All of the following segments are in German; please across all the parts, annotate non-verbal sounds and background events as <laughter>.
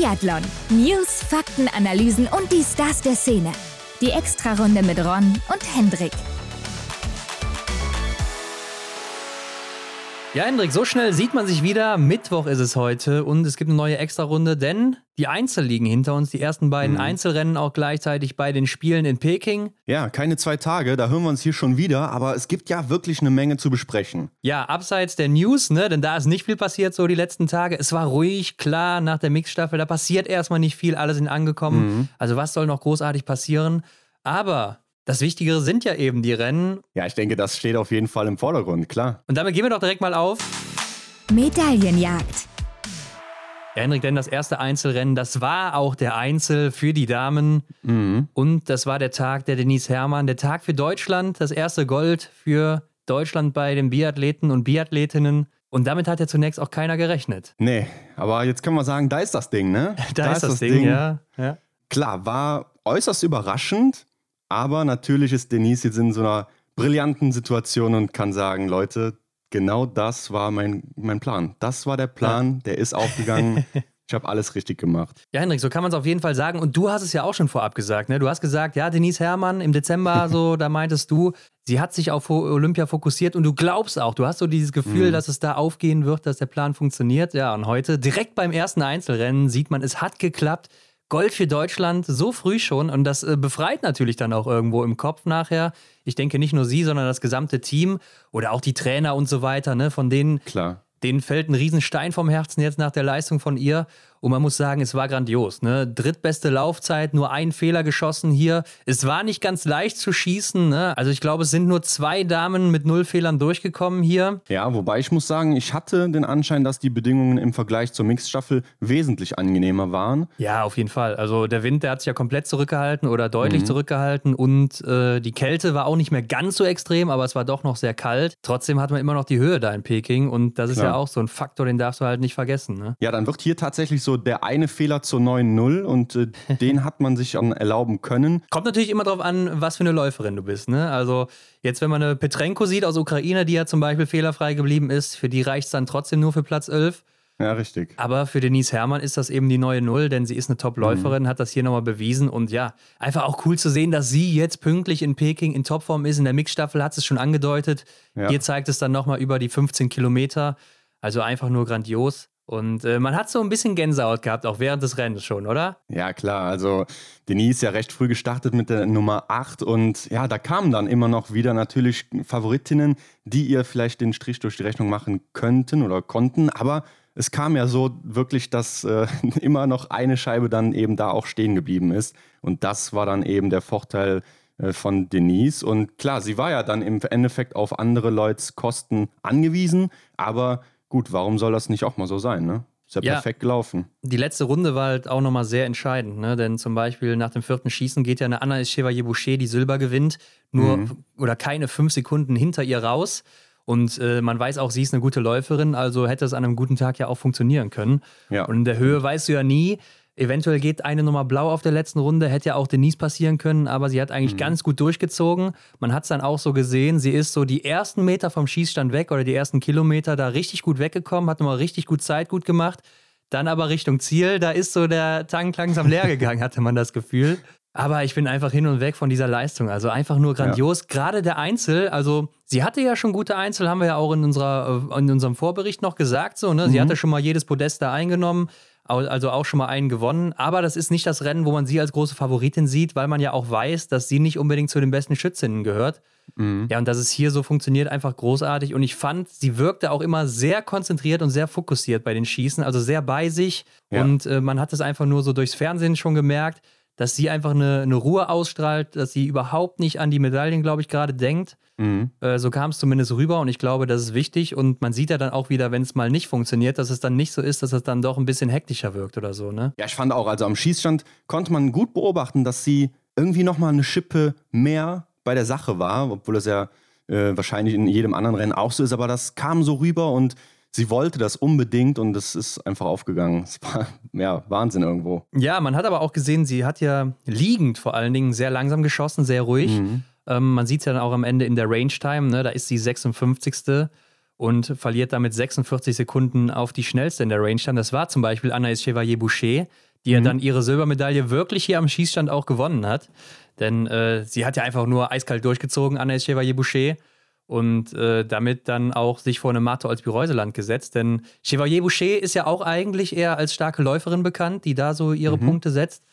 Biathlon. News, Fakten, Analysen und die Stars der Szene. Die Extrarunde mit Ron und Hendrik. Ja, Hendrik, so schnell sieht man sich wieder. Mittwoch ist es heute und es gibt eine neue Extrarunde, denn die Einzel liegen hinter uns. Die ersten beiden mhm. Einzelrennen auch gleichzeitig bei den Spielen in Peking. Ja, keine zwei Tage, da hören wir uns hier schon wieder, aber es gibt ja wirklich eine Menge zu besprechen. Ja, abseits der News, ne, denn da ist nicht viel passiert so die letzten Tage. Es war ruhig, klar, nach der Mixstaffel, da passiert erstmal nicht viel, alle sind angekommen. Mhm. Also was soll noch großartig passieren? Aber das Wichtigere sind ja eben die Rennen. Ja, ich denke, das steht auf jeden Fall im Vordergrund, klar. Und damit gehen wir doch direkt mal auf. Medaillenjagd. Ja, Henrik, denn das erste Einzelrennen, das war auch der Einzel für die Damen. Mhm. Und das war der Tag der Denise Herrmann, der Tag für Deutschland, das erste Gold für Deutschland bei den Biathleten und Biathletinnen. Und damit hat ja zunächst auch keiner gerechnet. Nee, aber jetzt können wir sagen, da ist das Ding, ne? <laughs> da, da ist das, das Ding, Ding, ja. ja. Klar, war äußerst überraschend, aber natürlich ist Denise jetzt in so einer brillanten Situation und kann sagen, Leute, genau das war mein, mein Plan. Das war der Plan, ja. der ist aufgegangen. <laughs> Ich habe alles richtig gemacht. Ja, Hendrik, so kann man es auf jeden Fall sagen. Und du hast es ja auch schon vorab gesagt. Ne? Du hast gesagt, ja, Denise Herrmann im Dezember, <laughs> so, da meintest du, sie hat sich auf Olympia fokussiert und du glaubst auch, du hast so dieses Gefühl, mhm. dass es da aufgehen wird, dass der Plan funktioniert. Ja, und heute, direkt beim ersten Einzelrennen, sieht man, es hat geklappt. Gold für Deutschland so früh schon und das äh, befreit natürlich dann auch irgendwo im Kopf nachher. Ich denke nicht nur sie, sondern das gesamte Team oder auch die Trainer und so weiter, ne, von denen, Klar. denen fällt ein Riesenstein vom Herzen jetzt nach der Leistung von ihr und man muss sagen, es war grandios. Ne? Drittbeste Laufzeit, nur ein Fehler geschossen hier. Es war nicht ganz leicht zu schießen. Ne? Also ich glaube, es sind nur zwei Damen mit null Fehlern durchgekommen hier. Ja, wobei ich muss sagen, ich hatte den Anschein, dass die Bedingungen im Vergleich zur Mixstaffel wesentlich angenehmer waren. Ja, auf jeden Fall. Also der Wind, der hat sich ja komplett zurückgehalten oder deutlich mhm. zurückgehalten und äh, die Kälte war auch nicht mehr ganz so extrem, aber es war doch noch sehr kalt. Trotzdem hat man immer noch die Höhe da in Peking und das ist Klar. ja auch so ein Faktor, den darfst du halt nicht vergessen. Ne? Ja, dann wird hier tatsächlich so so der eine Fehler zur 9-0 und äh, <laughs> den hat man sich dann erlauben können. Kommt natürlich immer darauf an, was für eine Läuferin du bist. Ne? Also jetzt, wenn man eine Petrenko sieht aus Ukraine, die ja zum Beispiel fehlerfrei geblieben ist, für die reicht es dann trotzdem nur für Platz 11. Ja, richtig. Aber für Denise Herrmann ist das eben die neue Null, denn sie ist eine Top-Läuferin, mhm. hat das hier nochmal bewiesen. Und ja, einfach auch cool zu sehen, dass sie jetzt pünktlich in Peking in Topform ist. In der Mixstaffel hat es schon angedeutet. Ja. Hier zeigt es dann nochmal über die 15 Kilometer. Also einfach nur grandios. Und äh, man hat so ein bisschen Gänsehaut gehabt, auch während des Rennens schon, oder? Ja, klar. Also Denise ja recht früh gestartet mit der Nummer 8 und ja, da kamen dann immer noch wieder natürlich Favoritinnen, die ihr vielleicht den Strich durch die Rechnung machen könnten oder konnten. Aber es kam ja so wirklich, dass äh, <laughs> immer noch eine Scheibe dann eben da auch stehen geblieben ist. Und das war dann eben der Vorteil äh, von Denise. Und klar, sie war ja dann im Endeffekt auf andere Leute's Kosten angewiesen, aber gut, warum soll das nicht auch mal so sein, ne? Ist ja, ja, perfekt gelaufen. Die letzte Runde war halt auch nochmal sehr entscheidend, ne? Denn zum Beispiel nach dem vierten Schießen geht ja eine Anna Chevalier Boucher, die Silber gewinnt, nur mhm. oder keine fünf Sekunden hinter ihr raus. Und äh, man weiß auch, sie ist eine gute Läuferin, also hätte es an einem guten Tag ja auch funktionieren können. Ja. Und in der Höhe weißt du ja nie, Eventuell geht eine Nummer blau auf der letzten Runde, hätte ja auch Denise passieren können, aber sie hat eigentlich mhm. ganz gut durchgezogen. Man hat es dann auch so gesehen, sie ist so die ersten Meter vom Schießstand weg oder die ersten Kilometer da richtig gut weggekommen, hat nochmal richtig gut Zeit gut gemacht. Dann aber Richtung Ziel, da ist so der Tank langsam leer <laughs> gegangen, hatte man das Gefühl. Aber ich bin einfach hin und weg von dieser Leistung. Also einfach nur grandios. Ja. Gerade der Einzel, also sie hatte ja schon gute Einzel, haben wir ja auch in, unserer, äh, in unserem Vorbericht noch gesagt. So, ne? Sie mhm. hatte schon mal jedes Podest da eingenommen also auch schon mal einen gewonnen. Aber das ist nicht das Rennen, wo man sie als große Favoritin sieht, weil man ja auch weiß, dass sie nicht unbedingt zu den besten Schützinnen gehört. Mhm. Ja, und dass es hier so funktioniert, einfach großartig. Und ich fand, sie wirkte auch immer sehr konzentriert und sehr fokussiert bei den Schießen, also sehr bei sich. Ja. Und äh, man hat es einfach nur so durchs Fernsehen schon gemerkt, dass sie einfach eine, eine Ruhe ausstrahlt, dass sie überhaupt nicht an die Medaillen, glaube ich, gerade denkt. Mhm. Äh, so kam es zumindest rüber und ich glaube, das ist wichtig. Und man sieht ja dann auch wieder, wenn es mal nicht funktioniert, dass es dann nicht so ist, dass es dann doch ein bisschen hektischer wirkt oder so, ne? Ja, ich fand auch, also am Schießstand konnte man gut beobachten, dass sie irgendwie nochmal eine Schippe mehr bei der Sache war, obwohl das ja äh, wahrscheinlich in jedem anderen Rennen auch so ist, aber das kam so rüber und sie wollte das unbedingt und es ist einfach aufgegangen. Es war <laughs> ja Wahnsinn irgendwo. Ja, man hat aber auch gesehen, sie hat ja liegend vor allen Dingen sehr langsam geschossen, sehr ruhig. Mhm. Ähm, man sieht es ja dann auch am Ende in der Range Time, ne? da ist sie 56. und verliert damit 46 Sekunden auf die schnellste in der Range Time. Das war zum Beispiel Anaïs Chevalier Boucher. die mhm. ja dann ihre Silbermedaille wirklich hier am Schießstand auch gewonnen hat. Denn äh, sie hat ja einfach nur eiskalt durchgezogen, Anaïs Chevalier-Boucher und äh, damit dann auch sich vor einem Mato als Bireuseland gesetzt. Denn Chevalier Boucher ist ja auch eigentlich eher als starke Läuferin bekannt, die da so ihre mhm. Punkte setzt.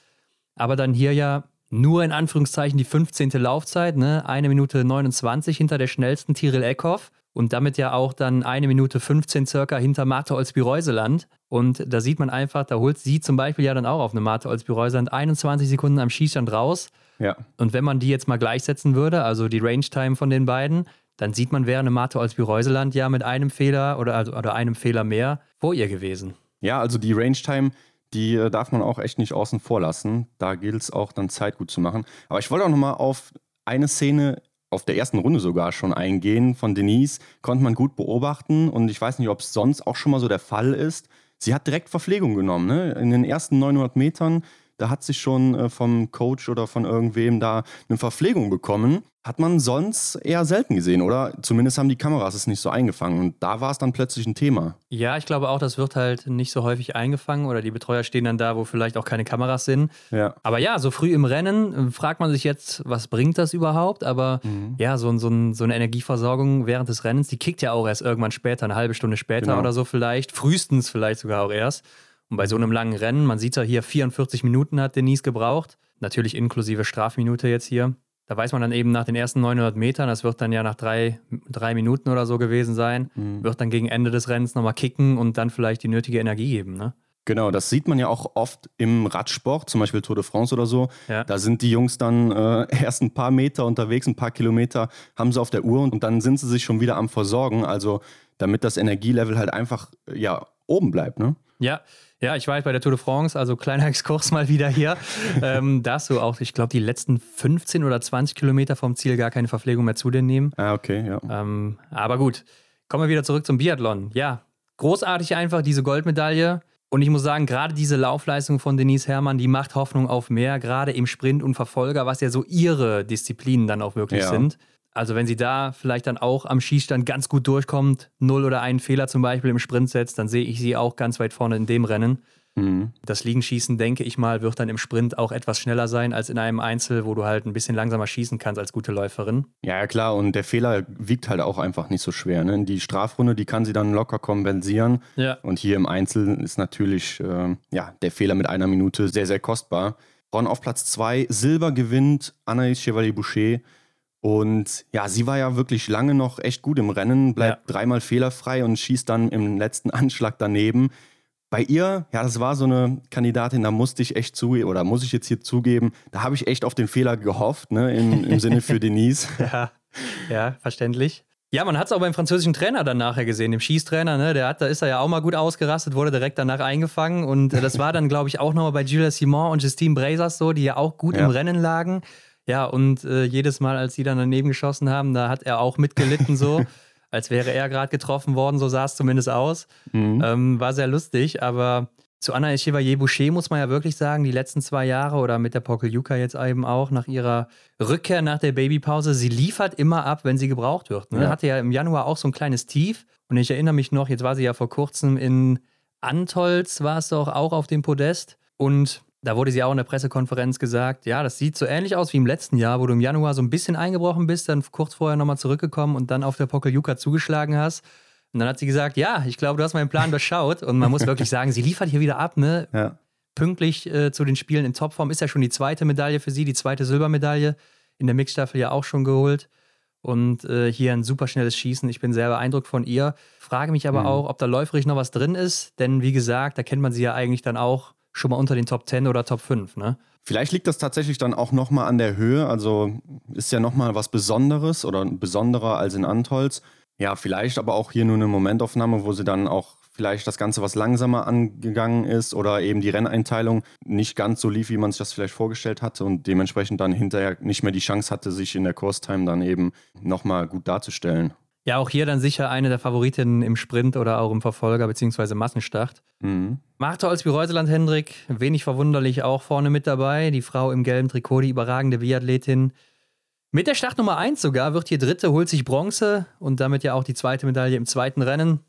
Aber dann hier ja nur in Anführungszeichen die 15. Laufzeit, ne? Eine Minute 29 hinter der schnellsten Tyrell Eckhoff und damit ja auch dann eine Minute 15 circa hinter Martha Olsby-Reuseland. Und da sieht man einfach, da holt sie zum Beispiel ja dann auch auf eine Martha Olsby-Reuseland 21 Sekunden am Schießstand raus. Ja. Und wenn man die jetzt mal gleichsetzen würde, also die Range-Time von den beiden, dann sieht man, wäre eine Martha Olsby-Reuseland ja mit einem Fehler oder, also, oder einem Fehler mehr vor ihr gewesen. Ja, also die Range-Time, die äh, darf man auch echt nicht außen vor lassen. Da gilt es auch dann Zeit gut zu machen. Aber ich wollte auch nochmal auf eine Szene auf der ersten Runde sogar schon eingehen von Denise, konnte man gut beobachten und ich weiß nicht, ob es sonst auch schon mal so der Fall ist. Sie hat direkt Verpflegung genommen. Ne? In den ersten 900 Metern da hat sich schon äh, vom Coach oder von irgendwem da eine Verpflegung bekommen. Hat man sonst eher selten gesehen, oder? Zumindest haben die Kameras es nicht so eingefangen. Und da war es dann plötzlich ein Thema. Ja, ich glaube auch, das wird halt nicht so häufig eingefangen oder die Betreuer stehen dann da, wo vielleicht auch keine Kameras sind. Ja. Aber ja, so früh im Rennen äh, fragt man sich jetzt, was bringt das überhaupt? Aber mhm. ja, so, so, so, eine Energieversorgung während des Rennens, die kickt ja auch erst irgendwann später, eine halbe Stunde später genau. oder so vielleicht. Frühestens vielleicht sogar auch erst. Und bei so einem langen Rennen, man sieht ja hier, 44 Minuten hat Denise gebraucht, natürlich inklusive Strafminute jetzt hier. Da weiß man dann eben nach den ersten 900 Metern, das wird dann ja nach drei, drei Minuten oder so gewesen sein, mhm. wird dann gegen Ende des Rennens nochmal kicken und dann vielleicht die nötige Energie geben. Ne? Genau, das sieht man ja auch oft im Radsport, zum Beispiel Tour de France oder so. Ja. Da sind die Jungs dann äh, <laughs> erst ein paar Meter unterwegs, ein paar Kilometer haben sie auf der Uhr und dann sind sie sich schon wieder am Versorgen. Also damit das Energielevel halt einfach ja oben bleibt. Ne? Ja, ja, ich war halt bei der Tour de France, also kleiner <laughs> Exkurs mal wieder hier. ähm, da hast du auch, ich glaube, die letzten 15 oder 20 Kilometer vom Ziel gar keine Verpflegung mehr zu dir nehmen. Ah, okay, ja. Ähm, aber gut, kommen wir wieder zurück zum Biathlon. Ja, großartig einfach diese Goldmedaille. Und ich muss sagen, gerade diese Laufleistung von Denise Herrmann, die macht Hoffnung auf mehr, gerade im Sprint und Verfolger, was ja so ihre Disziplinen dann auch wirklich ja. sind. Also wenn sie da vielleicht dann auch am Schießstand ganz gut durchkommt, null oder einen Fehler zum Beispiel im Sprint setzt, dann sehe ich sie auch ganz weit vorne in dem Rennen. Mhm. Das Liegenschießen, denke ich mal, wird dann im Sprint auch etwas schneller sein als in einem Einzel, wo du halt ein bisschen langsamer schießen kannst als gute Läuferin. Ja, klar, und der Fehler wiegt halt auch einfach nicht so schwer. Ne? Die Strafrunde, die kann sie dann locker kompensieren. Ja. Und hier im Einzel ist natürlich äh, ja, der Fehler mit einer Minute sehr, sehr kostbar. Ron auf Platz 2, Silber gewinnt Anaïs Chevalier-Boucher. Und ja, sie war ja wirklich lange noch echt gut im Rennen, bleibt ja. dreimal fehlerfrei und schießt dann im letzten <laughs> Anschlag daneben. Bei ihr, ja, das war so eine Kandidatin, da musste ich echt zugeben, oder muss ich jetzt hier zugeben, da habe ich echt auf den Fehler gehofft, ne, im, im Sinne für <laughs> Denise. <laughs> ja, ja, verständlich. Ja, man hat es auch beim französischen Trainer dann nachher gesehen, dem Schießtrainer, ne? Der hat, da ist er ja auch mal gut ausgerastet, wurde direkt danach eingefangen. Und äh, das war dann, glaube ich, auch nochmal bei Julia Simon und Justine Brazers so, die ja auch gut ja. im Rennen lagen. Ja, und äh, jedes Mal, als sie dann daneben geschossen haben, da hat er auch mitgelitten, so, <laughs> als wäre er gerade getroffen worden, so sah es zumindest aus. Mhm. Ähm, war sehr lustig, aber zu Anna Chevalier-Boucher muss man ja wirklich sagen, die letzten zwei Jahre oder mit der Pokeljuka jetzt eben auch, nach ihrer Rückkehr nach der Babypause, sie liefert immer ab, wenn sie gebraucht wird. Ne? Ja. Hatte ja im Januar auch so ein kleines Tief und ich erinnere mich noch, jetzt war sie ja vor kurzem in Antolz, war es doch auch auf dem Podest und da wurde sie auch in der Pressekonferenz gesagt, ja, das sieht so ähnlich aus wie im letzten Jahr, wo du im Januar so ein bisschen eingebrochen bist, dann kurz vorher nochmal zurückgekommen und dann auf der Pokeljuka zugeschlagen hast. Und dann hat sie gesagt, ja, ich glaube, du hast meinen Plan durchschaut. Und man muss wirklich sagen, sie liefert hier wieder ab, ne? Ja. Pünktlich äh, zu den Spielen in Topform. Ist ja schon die zweite Medaille für sie, die zweite Silbermedaille. In der Mixstaffel ja auch schon geholt. Und äh, hier ein super schnelles Schießen. Ich bin sehr beeindruckt von ihr. Frage mich aber mhm. auch, ob da läuferisch noch was drin ist. Denn wie gesagt, da kennt man sie ja eigentlich dann auch schon mal unter den Top 10 oder Top 5, ne? Vielleicht liegt das tatsächlich dann auch nochmal an der Höhe. Also ist ja nochmal was Besonderes oder besonderer als in Antolz. Ja, vielleicht aber auch hier nur eine Momentaufnahme, wo sie dann auch vielleicht das Ganze was langsamer angegangen ist oder eben die Renneinteilung nicht ganz so lief, wie man sich das vielleicht vorgestellt hatte und dementsprechend dann hinterher nicht mehr die Chance hatte, sich in der Kurstime dann eben nochmal gut darzustellen. Ja, auch hier dann sicher eine der Favoritinnen im Sprint oder auch im Verfolger bzw. Massenstart. Mhm. Martha Olsby-Reuseland Hendrik, wenig verwunderlich auch vorne mit dabei. Die Frau im gelben Trikot, die überragende Biathletin. Mit der Startnummer 1 sogar wird hier Dritte, holt sich Bronze und damit ja auch die zweite Medaille im zweiten Rennen.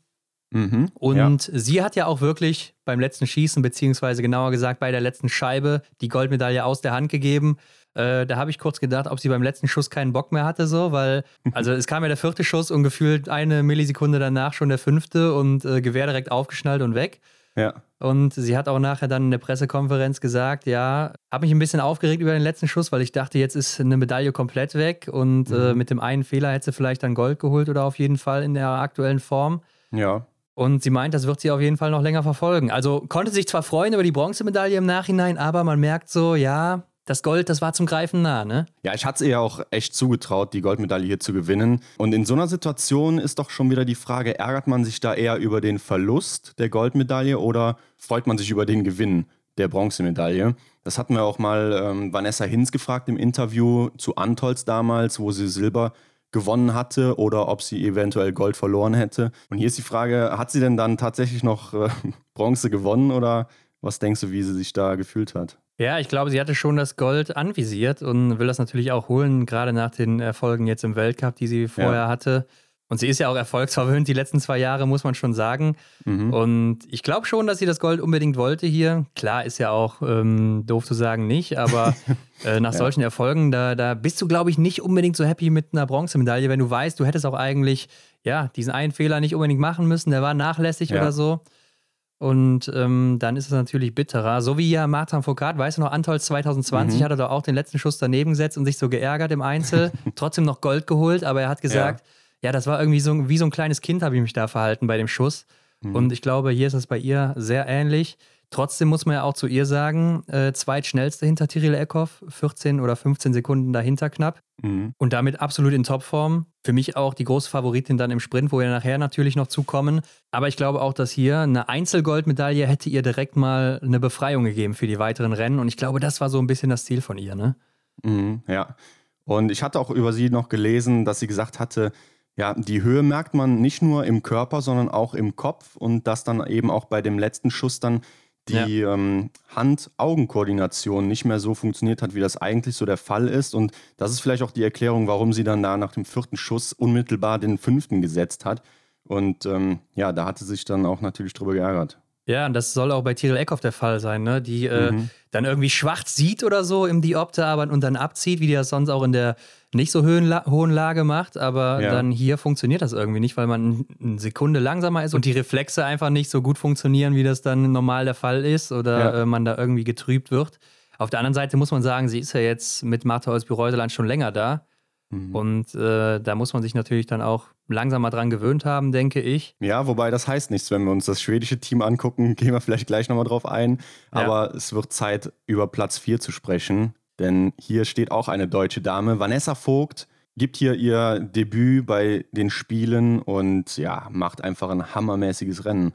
Mhm, und ja. sie hat ja auch wirklich beim letzten Schießen, beziehungsweise genauer gesagt bei der letzten Scheibe, die Goldmedaille aus der Hand gegeben. Äh, da habe ich kurz gedacht, ob sie beim letzten Schuss keinen Bock mehr hatte, so, weil, <laughs> also es kam ja der vierte Schuss und gefühlt eine Millisekunde danach schon der fünfte und äh, Gewehr direkt aufgeschnallt und weg. Ja. Und sie hat auch nachher dann in der Pressekonferenz gesagt, ja, habe mich ein bisschen aufgeregt über den letzten Schuss, weil ich dachte, jetzt ist eine Medaille komplett weg und äh, mhm. äh, mit dem einen Fehler hätte sie vielleicht dann Gold geholt oder auf jeden Fall in der aktuellen Form. Ja. Und sie meint, das wird sie auf jeden Fall noch länger verfolgen. Also konnte sich zwar freuen über die Bronzemedaille im Nachhinein, aber man merkt so, ja, das Gold, das war zum Greifen nah, ne? Ja, ich hatte es ihr auch echt zugetraut, die Goldmedaille hier zu gewinnen. Und in so einer Situation ist doch schon wieder die Frage, ärgert man sich da eher über den Verlust der Goldmedaille oder freut man sich über den Gewinn der Bronzemedaille? Das hatten wir auch mal ähm, Vanessa Hinz gefragt im Interview zu Antolz damals, wo sie Silber gewonnen hatte oder ob sie eventuell Gold verloren hätte. Und hier ist die Frage, hat sie denn dann tatsächlich noch äh, <laughs> Bronze gewonnen oder was denkst du, wie sie sich da gefühlt hat? Ja, ich glaube, sie hatte schon das Gold anvisiert und will das natürlich auch holen, gerade nach den Erfolgen jetzt im Weltcup, die sie vorher ja. hatte. Und sie ist ja auch erfolgsverwöhnt die letzten zwei Jahre, muss man schon sagen. Mhm. Und ich glaube schon, dass sie das Gold unbedingt wollte hier. Klar, ist ja auch ähm, doof zu sagen nicht, aber <laughs> äh, nach ja. solchen Erfolgen, da, da bist du, glaube ich, nicht unbedingt so happy mit einer Bronzemedaille, wenn du weißt, du hättest auch eigentlich ja, diesen einen Fehler nicht unbedingt machen müssen, der war nachlässig ja. oder so. Und ähm, dann ist es natürlich bitterer. So wie ja Martin Foucault, weißt du noch, Antolz 2020 mhm. hat er doch auch den letzten Schuss daneben gesetzt und sich so geärgert im Einzel, <laughs> trotzdem noch Gold geholt, aber er hat gesagt, ja ja, das war irgendwie so wie so ein kleines Kind, habe ich mich da verhalten bei dem Schuss. Mhm. Und ich glaube, hier ist es bei ihr sehr ähnlich. Trotzdem muss man ja auch zu ihr sagen, äh, zweitschnellste hinter Tyrell Eckhoff, 14 oder 15 Sekunden dahinter knapp. Mhm. Und damit absolut in Topform. Für mich auch die große Favoritin dann im Sprint, wo wir nachher natürlich noch zukommen. Aber ich glaube auch, dass hier eine Einzelgoldmedaille hätte ihr direkt mal eine Befreiung gegeben für die weiteren Rennen. Und ich glaube, das war so ein bisschen das Ziel von ihr, ne? Mhm, ja. Und ich hatte auch über sie noch gelesen, dass sie gesagt hatte, ja, die Höhe merkt man nicht nur im Körper, sondern auch im Kopf und dass dann eben auch bei dem letzten Schuss dann die ja. ähm, Hand-Augen-Koordination nicht mehr so funktioniert hat, wie das eigentlich so der Fall ist. Und das ist vielleicht auch die Erklärung, warum sie dann da nach dem vierten Schuss unmittelbar den fünften gesetzt hat. Und ähm, ja, da hatte sich dann auch natürlich drüber geärgert. Ja, und das soll auch bei Tyrell Eckhoff der Fall sein, ne? die äh, mhm. dann irgendwie schwarz sieht oder so im Diopter aber und dann abzieht, wie die das sonst auch in der nicht so hohen Lage macht. Aber ja. dann hier funktioniert das irgendwie nicht, weil man eine Sekunde langsamer ist und die Reflexe einfach nicht so gut funktionieren, wie das dann normal der Fall ist oder ja. äh, man da irgendwie getrübt wird. Auf der anderen Seite muss man sagen, sie ist ja jetzt mit Martha Olsby-Reuseland schon länger da. Mhm. Und äh, da muss man sich natürlich dann auch langsam mal dran gewöhnt haben, denke ich. Ja, wobei das heißt nichts, wenn wir uns das schwedische Team angucken, <laughs> gehen wir vielleicht gleich nochmal drauf ein. Aber ja. es wird Zeit, über Platz 4 zu sprechen. Denn hier steht auch eine deutsche Dame. Vanessa Vogt gibt hier ihr Debüt bei den Spielen und ja, macht einfach ein hammermäßiges Rennen.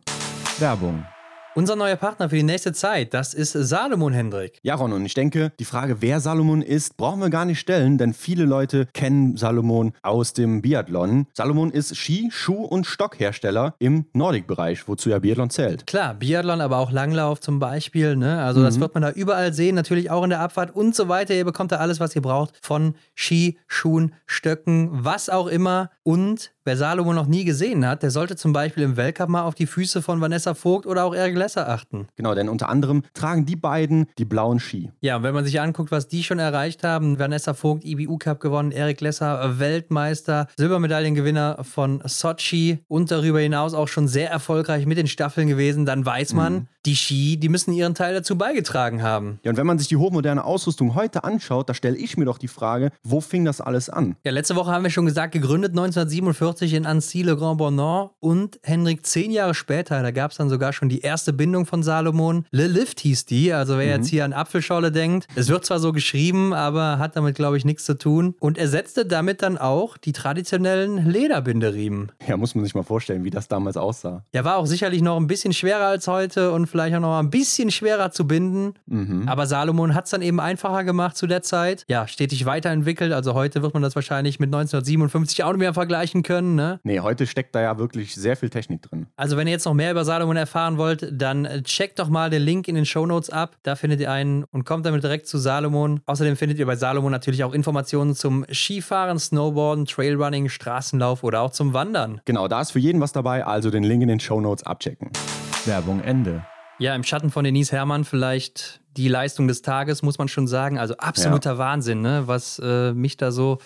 Werbung unser neuer Partner für die nächste Zeit, das ist Salomon Hendrik. Ja, Ron, und ich denke, die Frage, wer Salomon ist, brauchen wir gar nicht stellen, denn viele Leute kennen Salomon aus dem Biathlon. Salomon ist Ski-, Schuh- und Stockhersteller im Nordic-Bereich, wozu ja Biathlon zählt. Klar, Biathlon, aber auch Langlauf zum Beispiel. Ne? Also, mhm. das wird man da überall sehen, natürlich auch in der Abfahrt und so weiter. Ihr bekommt da alles, was ihr braucht von Ski, Schuhen, Stöcken, was auch immer. Und Wer Salomon noch nie gesehen hat, der sollte zum Beispiel im Weltcup mal auf die Füße von Vanessa Vogt oder auch Eric Lesser achten. Genau, denn unter anderem tragen die beiden die blauen Ski. Ja, und wenn man sich anguckt, was die schon erreicht haben, Vanessa Vogt IBU Cup gewonnen, Eric Lesser Weltmeister, Silbermedaillengewinner von Sochi und darüber hinaus auch schon sehr erfolgreich mit den Staffeln gewesen, dann weiß man, mhm. Die Ski, die müssen ihren Teil dazu beigetragen haben. Ja, und wenn man sich die hochmoderne Ausrüstung heute anschaut, da stelle ich mir doch die Frage, wo fing das alles an? Ja, letzte Woche haben wir schon gesagt, gegründet 1947 1940 in Annecy-le-Grand-Bornand und Henrik zehn Jahre später, da gab es dann sogar schon die erste Bindung von Salomon. Le Lift hieß die, also wer mhm. jetzt hier an Apfelschorle denkt, es wird zwar so geschrieben, aber hat damit, glaube ich, nichts zu tun und ersetzte damit dann auch die traditionellen Lederbinderiemen. Ja, muss man sich mal vorstellen, wie das damals aussah. Ja, war auch sicherlich noch ein bisschen schwerer als heute und vielleicht auch noch mal ein bisschen schwerer zu binden. Mhm. Aber Salomon hat es dann eben einfacher gemacht zu der Zeit. Ja, stetig weiterentwickelt. Also heute wird man das wahrscheinlich mit 1957 auch nicht mehr vergleichen können. Ne? Nee, heute steckt da ja wirklich sehr viel Technik drin. Also wenn ihr jetzt noch mehr über Salomon erfahren wollt, dann äh, checkt doch mal den Link in den Show Notes ab. Da findet ihr einen und kommt damit direkt zu Salomon. Außerdem findet ihr bei Salomon natürlich auch Informationen zum Skifahren, Snowboarden, Trailrunning, Straßenlauf oder auch zum Wandern. Genau, da ist für jeden was dabei, also den Link in den Show Notes abchecken. Werbung Ende. Ja, im Schatten von Denise Herrmann vielleicht die Leistung des Tages, muss man schon sagen. Also absoluter Wahnsinn, ne? was äh, mich da so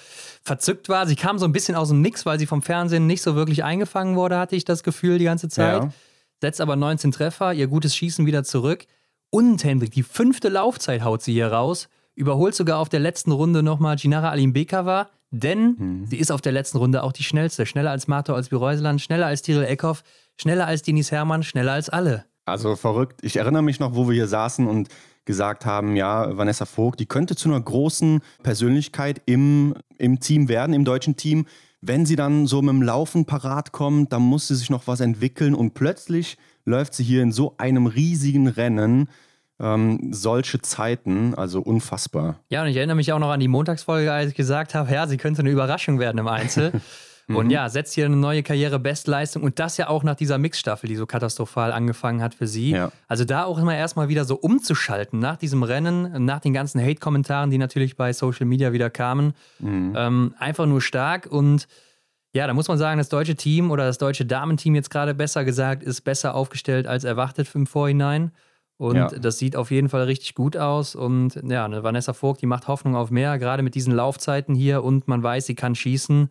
verzückt war. Sie kam so ein bisschen aus dem Nix, weil sie vom Fernsehen nicht so wirklich eingefangen wurde, hatte ich das Gefühl die ganze Zeit. Ja. Setzt aber 19 Treffer, ihr gutes Schießen wieder zurück. Und Hendrik, die fünfte Laufzeit haut sie hier raus. Überholt sogar auf der letzten Runde nochmal Ginara Alimbekova, denn Mhm. sie ist auf der letzten Runde auch die schnellste. Schneller als Marto als Bireuseland, schneller als Tiril Eckhoff, schneller als Denise Herrmann, schneller als alle. Also verrückt. Ich erinnere mich noch, wo wir hier saßen und gesagt haben, ja, Vanessa Vogt, die könnte zu einer großen Persönlichkeit im, im Team werden, im deutschen Team. Wenn sie dann so mit dem Laufen parat kommt, dann muss sie sich noch was entwickeln und plötzlich läuft sie hier in so einem riesigen Rennen. Ähm, solche Zeiten, also unfassbar. Ja, und ich erinnere mich auch noch an die Montagsfolge, als ich gesagt habe, ja, sie könnte eine Überraschung werden im Einzel. <laughs> Und ja, setzt hier eine neue Karriere-Bestleistung und das ja auch nach dieser Mixstaffel, die so katastrophal angefangen hat für sie. Ja. Also da auch immer erstmal wieder so umzuschalten nach diesem Rennen, nach den ganzen Hate-Kommentaren, die natürlich bei Social Media wieder kamen. Ähm, einfach nur stark und ja, da muss man sagen, das deutsche Team oder das deutsche Damenteam jetzt gerade besser gesagt, ist besser aufgestellt als erwartet im Vorhinein. Und Ja. das sieht auf jeden Fall richtig gut aus. Und ja, eine Vanessa Vogt, die macht Hoffnung auf mehr, gerade mit diesen Laufzeiten hier und man weiß, sie kann schießen.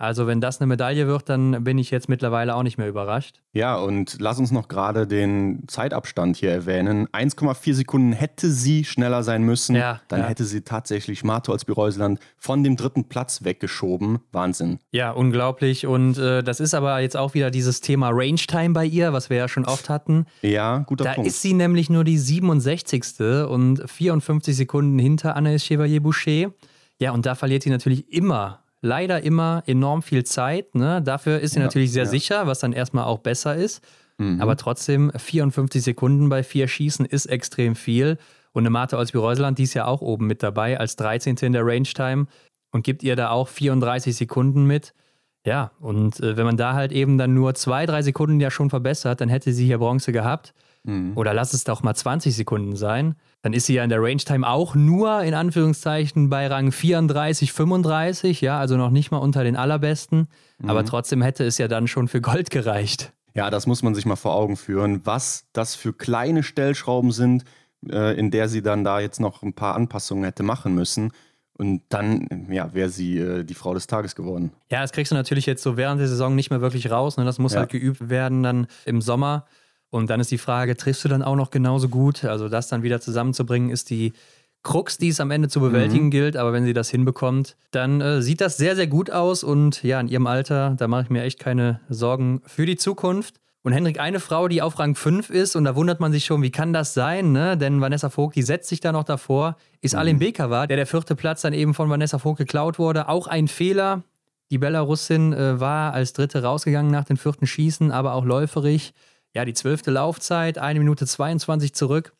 Also, wenn das eine Medaille wird, dann bin ich jetzt mittlerweile auch nicht mehr überrascht. Ja, und lass uns noch gerade den Zeitabstand hier erwähnen. 1,4 Sekunden hätte sie schneller sein müssen. Ja, Dann ja. hätte sie tatsächlich Marto als Bireuseland von dem dritten Platz weggeschoben. Wahnsinn. Ja, unglaublich. Und äh, das ist aber jetzt auch wieder dieses Thema Range Time bei ihr, was wir ja schon oft hatten. Ja, guter Da Punkt. ist sie nämlich nur die 67. und 54 Sekunden hinter Anaïs Chevalier-Boucher. Ja, und da verliert sie natürlich immer, leider immer enorm viel Zeit. Ne? Dafür ist sie Ja, natürlich sehr ja. sicher, was dann erstmal auch besser ist. Mhm. Aber trotzdem, 54 Sekunden bei vier Schießen ist extrem viel. Und eine Martha Olsby-Reuseland, die ist ja auch oben mit dabei als 13. in der Range Time und gibt ihr da auch 34 Sekunden mit. Ja, und äh, wenn man da halt eben dann nur zwei, drei Sekunden ja schon verbessert, dann hätte sie hier Bronze gehabt. Mhm. Oder lass es doch mal 20 Sekunden sein. Dann ist sie ja in der Range Time auch nur in Anführungszeichen bei Rang 34, 35, ja, also noch nicht mal unter den allerbesten. Aber trotzdem hätte es ja dann schon für Gold gereicht. Ja, das muss man sich mal vor Augen führen, was das für kleine Stellschrauben sind, äh, in der sie dann da jetzt noch ein paar Anpassungen hätte machen müssen. Und dann, ja, wäre sie äh, die Frau des Tages geworden. Ja, das kriegst du natürlich jetzt so während der Saison nicht mehr wirklich raus. Ne? Das muss Ja. halt geübt werden dann im Sommer. Und dann ist die Frage, triffst du dann auch noch genauso gut? Also das dann wieder zusammenzubringen, ist die Krux, die es am Ende zu bewältigen gilt. Aber wenn sie das hinbekommt, dann äh, sieht das sehr, sehr gut aus. Und ja, in ihrem Alter, da mache ich mir echt keine Sorgen für die Zukunft. Und Hendrik, eine Frau, die auf Rang 5 ist, und da wundert man sich schon, wie kann das sein, ne? Denn Vanessa Vogt, die setzt sich da noch davor, ist Alim Bekava, der der vierte Platz dann eben von Vanessa Vogt geklaut wurde. Auch ein Fehler. Die Belarusin äh, war als Dritte rausgegangen nach dem vierten Schießen, aber auch läuferig. Ja, die zwölfte Laufzeit, eine Minute 22 zurück.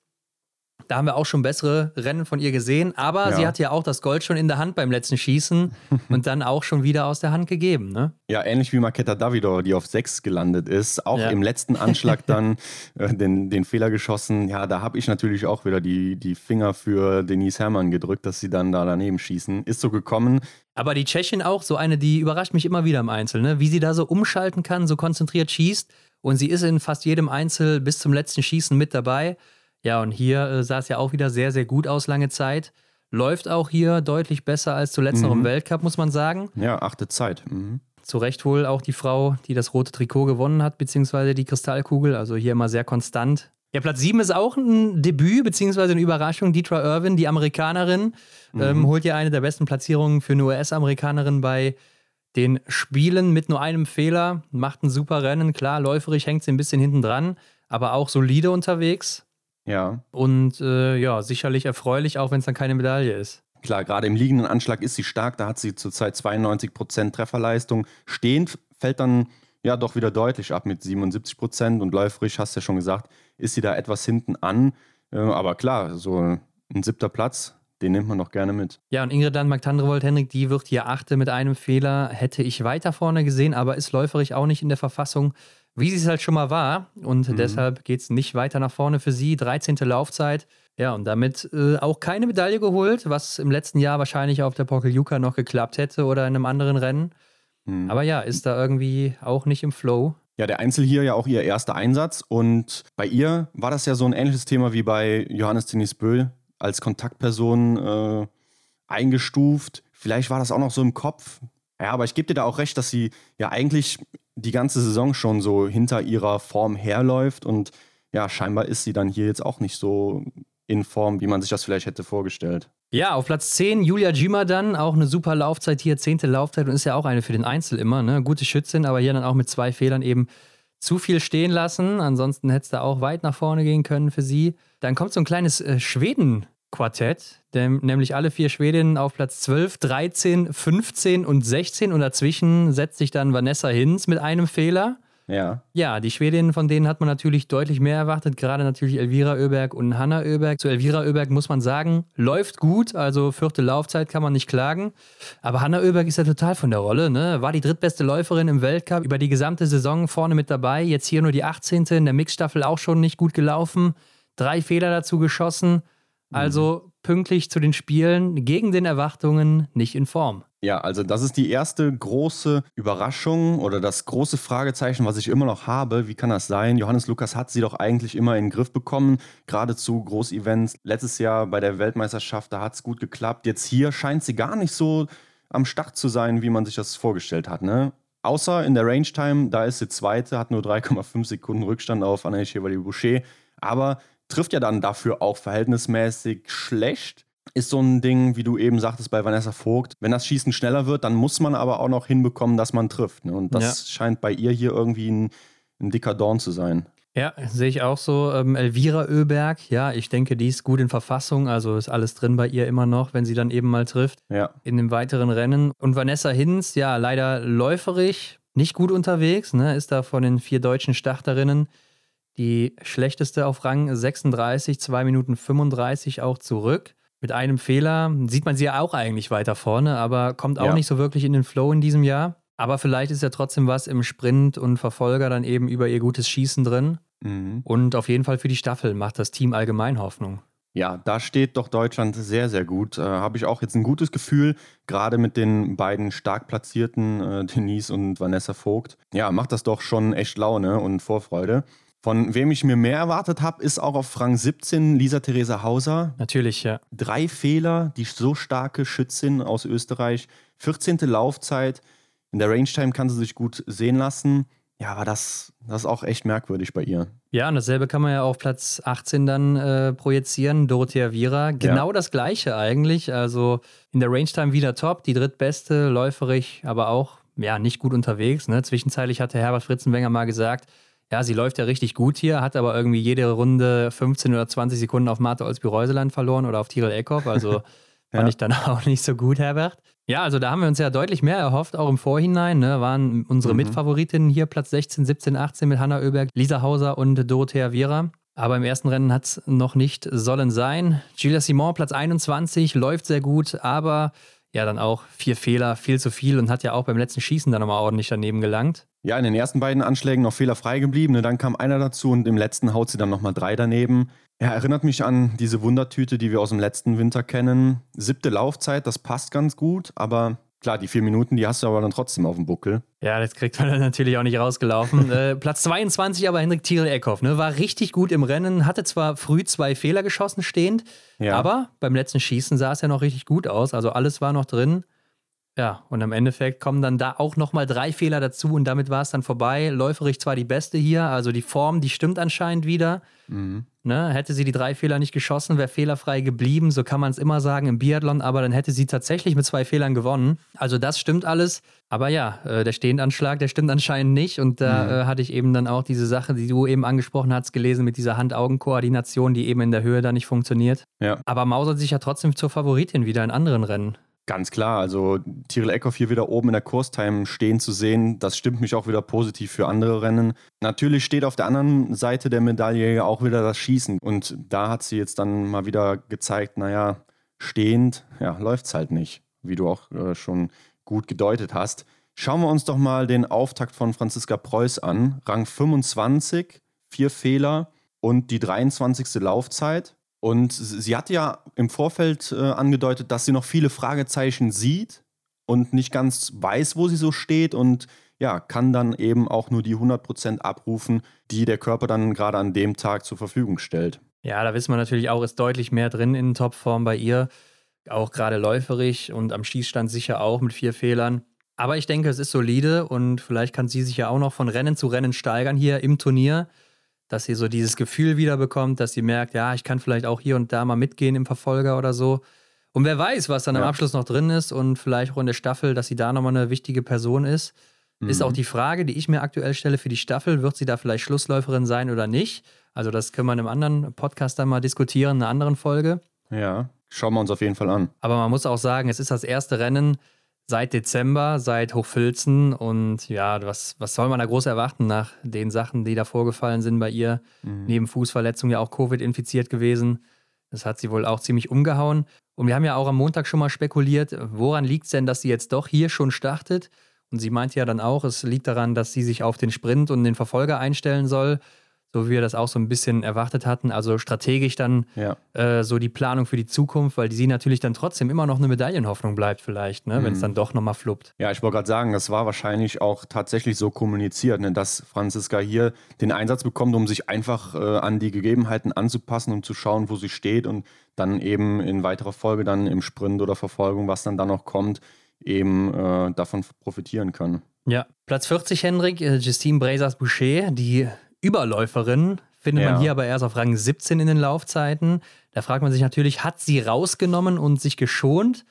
Da haben wir auch schon bessere Rennen von ihr gesehen, aber Ja. sie hat ja auch das Gold schon in der Hand beim letzten Schießen <laughs> und dann auch schon wieder aus der Hand gegeben. Ne? Ja, ähnlich wie Marketa Davidor, die auf 6 gelandet ist. Auch Ja. im letzten Anschlag <laughs> dann äh, den, den Fehler geschossen. Ja, da habe ich natürlich auch wieder die, die Finger für Denise Herrmann gedrückt, dass sie dann da daneben schießen. Ist so gekommen. Aber die Tschechin auch, so eine, die überrascht mich immer wieder im Einzel, ne? wie sie da so umschalten kann, so konzentriert schießt. Und sie ist in fast jedem Einzel bis zum letzten Schießen mit dabei. Ja, und hier äh, sah es ja auch wieder sehr, sehr gut aus lange Zeit. Läuft auch hier deutlich besser als zuletzt noch im Mhm. Weltcup, muss man sagen. Ja, achte Zeit. Mhm. Zu Recht wohl auch die Frau, die das rote Trikot gewonnen hat, beziehungsweise die Kristallkugel. Also hier immer sehr konstant. Ja, Platz 7 ist auch ein Debüt, beziehungsweise eine Überraschung. Deetra Irvin, die Amerikanerin, ähm, holt ja eine der besten Platzierungen für eine US-Amerikanerin bei den Spielen mit nur einem Fehler. Macht ein super Rennen. Klar, läuferig hängt sie ein bisschen hinten dran, aber auch solide unterwegs. Ja, Und äh, ja, sicherlich erfreulich, auch wenn es dann keine Medaille ist. klar, gerade im liegenden Anschlag ist sie stark. Da hat sie zurzeit 92% Trefferleistung. Stehend fällt dann ja doch wieder deutlich ab mit 77 Prozent und läuferisch, hast du ja schon gesagt, ist sie da etwas hinten an. Äh, aber klar, so ein siebter Platz, den nimmt man doch gerne mit. Ja, und Ingrid dann Tandrevold, Henrik, die wird hier achte mit einem Fehler. Hätte ich weiter vorne gesehen, aber ist läuferisch auch nicht in der Verfassung, wie sie es halt schon mal war. Und mhm. deshalb geht es nicht weiter nach vorne für sie. 13. Laufzeit. Ja, und damit äh, auch keine Medaille geholt, was im letzten Jahr wahrscheinlich auf der Pokeljuka noch geklappt hätte oder in einem anderen Rennen. Mhm. Aber ja, ist da irgendwie auch nicht im Flow. Ja, der Einzel hier ja auch ihr erster Einsatz und bei ihr war das ja so ein ähnliches Thema wie bei Johannes Denis Böhl als Kontaktperson äh, eingestuft. Vielleicht war das auch noch so im Kopf. Ja, aber ich gebe dir da auch recht, dass sie ja eigentlich die ganze Saison schon so hinter ihrer Form herläuft und ja, scheinbar ist sie dann hier jetzt auch nicht so in Form, wie man sich das vielleicht hätte vorgestellt. Ja, auf Platz 10 Julia Jima dann, auch eine super Laufzeit hier, zehnte Laufzeit und ist ja auch eine für den Einzel immer, ne? Gute Schützin, aber hier dann auch mit zwei Fehlern eben zu viel stehen lassen. Ansonsten hätte es da auch weit nach vorne gehen können für sie. Dann kommt so ein kleines äh, Schweden-Quartett, nämlich alle vier Schwedinnen auf Platz 12, 13, 15 und 16 und dazwischen setzt sich dann Vanessa Hinz mit einem Fehler. Ja. Ja, die Schwedinnen, von denen hat man natürlich deutlich mehr erwartet, gerade natürlich Elvira Oeberg und Hanna Oeberg. Zu Elvira Oeberg muss man sagen, läuft gut, also vierte Laufzeit kann man nicht klagen. Aber Hanna Oeberg ist ja total von der Rolle, ne? War die drittbeste Läuferin im Weltcup, über die gesamte Saison vorne mit dabei, jetzt hier nur die 18. in der Mixstaffel auch schon nicht gut gelaufen, drei Fehler dazu geschossen. Also mhm. pünktlich zu den Spielen, gegen den Erwartungen, nicht in Form. Ja, also das ist die erste große Überraschung oder das große Fragezeichen, was ich immer noch habe. Wie kann das sein? Johannes Lukas hat sie doch eigentlich immer in den Griff bekommen, gerade zu Großevents. Letztes Jahr bei der Weltmeisterschaft, da hat es gut geklappt. Jetzt hier scheint sie gar nicht so am Start zu sein, wie man sich das vorgestellt hat. Ne? Außer in der Range Time, da ist sie zweite, hat nur 3,5 Sekunden Rückstand auf Anaïs Chevalier-Boucher. Aber trifft ja dann dafür auch verhältnismäßig schlecht ist so ein Ding, wie du eben sagtest bei Vanessa Vogt. Wenn das Schießen schneller wird, dann muss man aber auch noch hinbekommen, dass man trifft. Ne? Und das ja. scheint bei ihr hier irgendwie ein, ein dicker Dorn zu sein. Ja, sehe ich auch so. Ähm, Elvira Oeberg, ja, ich denke, die ist gut in Verfassung, also ist alles drin bei ihr immer noch, wenn sie dann eben mal trifft. Ja. In dem weiteren Rennen. Und Vanessa Hinz, ja, leider läuferig, nicht gut unterwegs, ne, ist da von den vier deutschen Starterinnen die schlechteste auf Rang 36, 2 Minuten 35 auch zurück. Mit einem Fehler sieht man sie ja auch eigentlich weiter vorne, aber kommt auch ja. nicht so wirklich in den Flow in diesem Jahr. Aber vielleicht ist ja trotzdem was im Sprint und Verfolger dann eben über ihr gutes Schießen drin. Mhm. Und auf jeden Fall für die Staffel macht das Team allgemein Hoffnung. Ja, da steht doch Deutschland sehr, sehr gut. Äh, Habe ich auch jetzt ein gutes Gefühl, gerade mit den beiden stark platzierten äh, Denise und Vanessa Vogt. Ja, macht das doch schon echt Laune und Vorfreude. Von wem ich mir mehr erwartet habe, ist auch auf Rang 17 Lisa Theresa Hauser. Natürlich, ja. Drei Fehler, die so starke Schützin aus Österreich. 14. Laufzeit. In der Range Time kann sie sich gut sehen lassen. Ja, aber das, das ist auch echt merkwürdig bei ihr. Ja, und dasselbe kann man ja auf Platz 18 dann äh, projizieren. Dorothea Vira, genau ja. das gleiche eigentlich. Also in der Range Time wieder top, die drittbeste, läuferig, aber auch ja, nicht gut unterwegs. Ne? Zwischenzeitlich hatte Herbert Fritzenwenger mal gesagt, ja, sie läuft ja richtig gut hier, hat aber irgendwie jede Runde 15 oder 20 Sekunden auf Martha Olsby-Reuseland verloren oder auf Tyrell Eckhoff. Also <laughs> ja. fand ich dann <laughs> auch nicht so gut, Herbert. Ja, also da haben wir uns ja deutlich mehr erhofft, auch im Vorhinein. Ne, waren unsere mhm. Mitfavoritinnen hier Platz 16, 17, 18 mit Hanna Oeberg, Lisa Hauser und Dorothea Viera. Aber im ersten Rennen hat es noch nicht sollen sein. Gilles Simon, Platz 21, läuft sehr gut, aber ja, dann auch vier Fehler, viel zu viel und hat ja auch beim letzten Schießen dann nochmal ordentlich daneben gelangt. Ja, in den ersten beiden Anschlägen noch fehlerfrei geblieben. Ne? Dann kam einer dazu und im letzten haut sie dann nochmal drei daneben. Ja, erinnert mich an diese Wundertüte, die wir aus dem letzten Winter kennen. Siebte Laufzeit, das passt ganz gut, aber klar, die vier Minuten, die hast du aber dann trotzdem auf dem Buckel. Ja, das kriegt man dann natürlich auch nicht rausgelaufen. <laughs> äh, Platz 22 aber Hendrik Thiel Eckhoff, ne? War richtig gut im Rennen, hatte zwar früh zwei Fehler geschossen stehend, ja. aber beim letzten Schießen sah es ja noch richtig gut aus. Also alles war noch drin. Ja, und im Endeffekt kommen dann da auch nochmal drei Fehler dazu und damit war es dann vorbei. Läuferig zwar die beste hier, also die Form, die stimmt anscheinend wieder. Mhm. Ne? Hätte sie die drei Fehler nicht geschossen, wäre fehlerfrei geblieben, so kann man es immer sagen im Biathlon, aber dann hätte sie tatsächlich mit zwei Fehlern gewonnen. Also das stimmt alles. Aber ja, äh, der Stehendanschlag, der stimmt anscheinend nicht. Und da mhm. äh, hatte ich eben dann auch diese Sache, die du eben angesprochen hast, gelesen mit dieser Hand-Augen-Koordination, die eben in der Höhe da nicht funktioniert. Ja. Aber mausert sich ja trotzdem zur Favoritin wieder in anderen Rennen. Ganz klar, also Tyrell Eckhoff hier wieder oben in der Kurstime stehen zu sehen, das stimmt mich auch wieder positiv für andere Rennen. Natürlich steht auf der anderen Seite der Medaille auch wieder das Schießen und da hat sie jetzt dann mal wieder gezeigt, naja, stehend, ja, läuft es halt nicht, wie du auch äh, schon gut gedeutet hast. Schauen wir uns doch mal den Auftakt von Franziska Preuß an. Rang 25, vier Fehler und die 23. Laufzeit. Und sie hat ja im Vorfeld äh, angedeutet, dass sie noch viele Fragezeichen sieht und nicht ganz weiß, wo sie so steht und ja, kann dann eben auch nur die 100% abrufen, die der Körper dann gerade an dem Tag zur Verfügung stellt. Ja, da wissen wir natürlich auch, ist deutlich mehr drin in Topform bei ihr. Auch gerade läuferig und am Schießstand sicher auch mit vier Fehlern. Aber ich denke, es ist solide und vielleicht kann sie sich ja auch noch von Rennen zu Rennen steigern hier im Turnier dass sie so dieses Gefühl wiederbekommt, dass sie merkt, ja, ich kann vielleicht auch hier und da mal mitgehen im Verfolger oder so. Und wer weiß, was dann ja. am Abschluss noch drin ist und vielleicht auch in der Staffel, dass sie da nochmal eine wichtige Person ist. Mhm. Ist auch die Frage, die ich mir aktuell stelle für die Staffel, wird sie da vielleicht Schlussläuferin sein oder nicht? Also das können wir in einem anderen Podcast dann mal diskutieren, in einer anderen Folge. Ja, schauen wir uns auf jeden Fall an. Aber man muss auch sagen, es ist das erste Rennen, seit Dezember, seit Hochfilzen. Und ja, was, was soll man da groß erwarten nach den Sachen, die da vorgefallen sind bei ihr? Mhm. Neben Fußverletzung ja auch Covid infiziert gewesen. Das hat sie wohl auch ziemlich umgehauen. Und wir haben ja auch am Montag schon mal spekuliert, woran liegt es denn, dass sie jetzt doch hier schon startet? Und sie meinte ja dann auch, es liegt daran, dass sie sich auf den Sprint und den Verfolger einstellen soll so wie wir das auch so ein bisschen erwartet hatten. Also strategisch dann ja. äh, so die Planung für die Zukunft, weil die sie natürlich dann trotzdem immer noch eine Medaillenhoffnung bleibt, vielleicht, ne? Mhm. wenn es dann doch nochmal fluppt. Ja, ich wollte gerade sagen, das war wahrscheinlich auch tatsächlich so kommuniziert, ne? dass Franziska hier den Einsatz bekommt, um sich einfach äh, an die Gegebenheiten anzupassen, um zu schauen, wo sie steht und dann eben in weiterer Folge dann im Sprint oder Verfolgung, was dann da noch kommt, eben äh, davon profitieren kann. Ja, Platz 40, Hendrik, äh, Justine Brazers-Boucher, die Überläuferin findet ja. man hier aber erst auf Rang 17 in den Laufzeiten. Da fragt man sich natürlich, hat sie rausgenommen und sich geschont?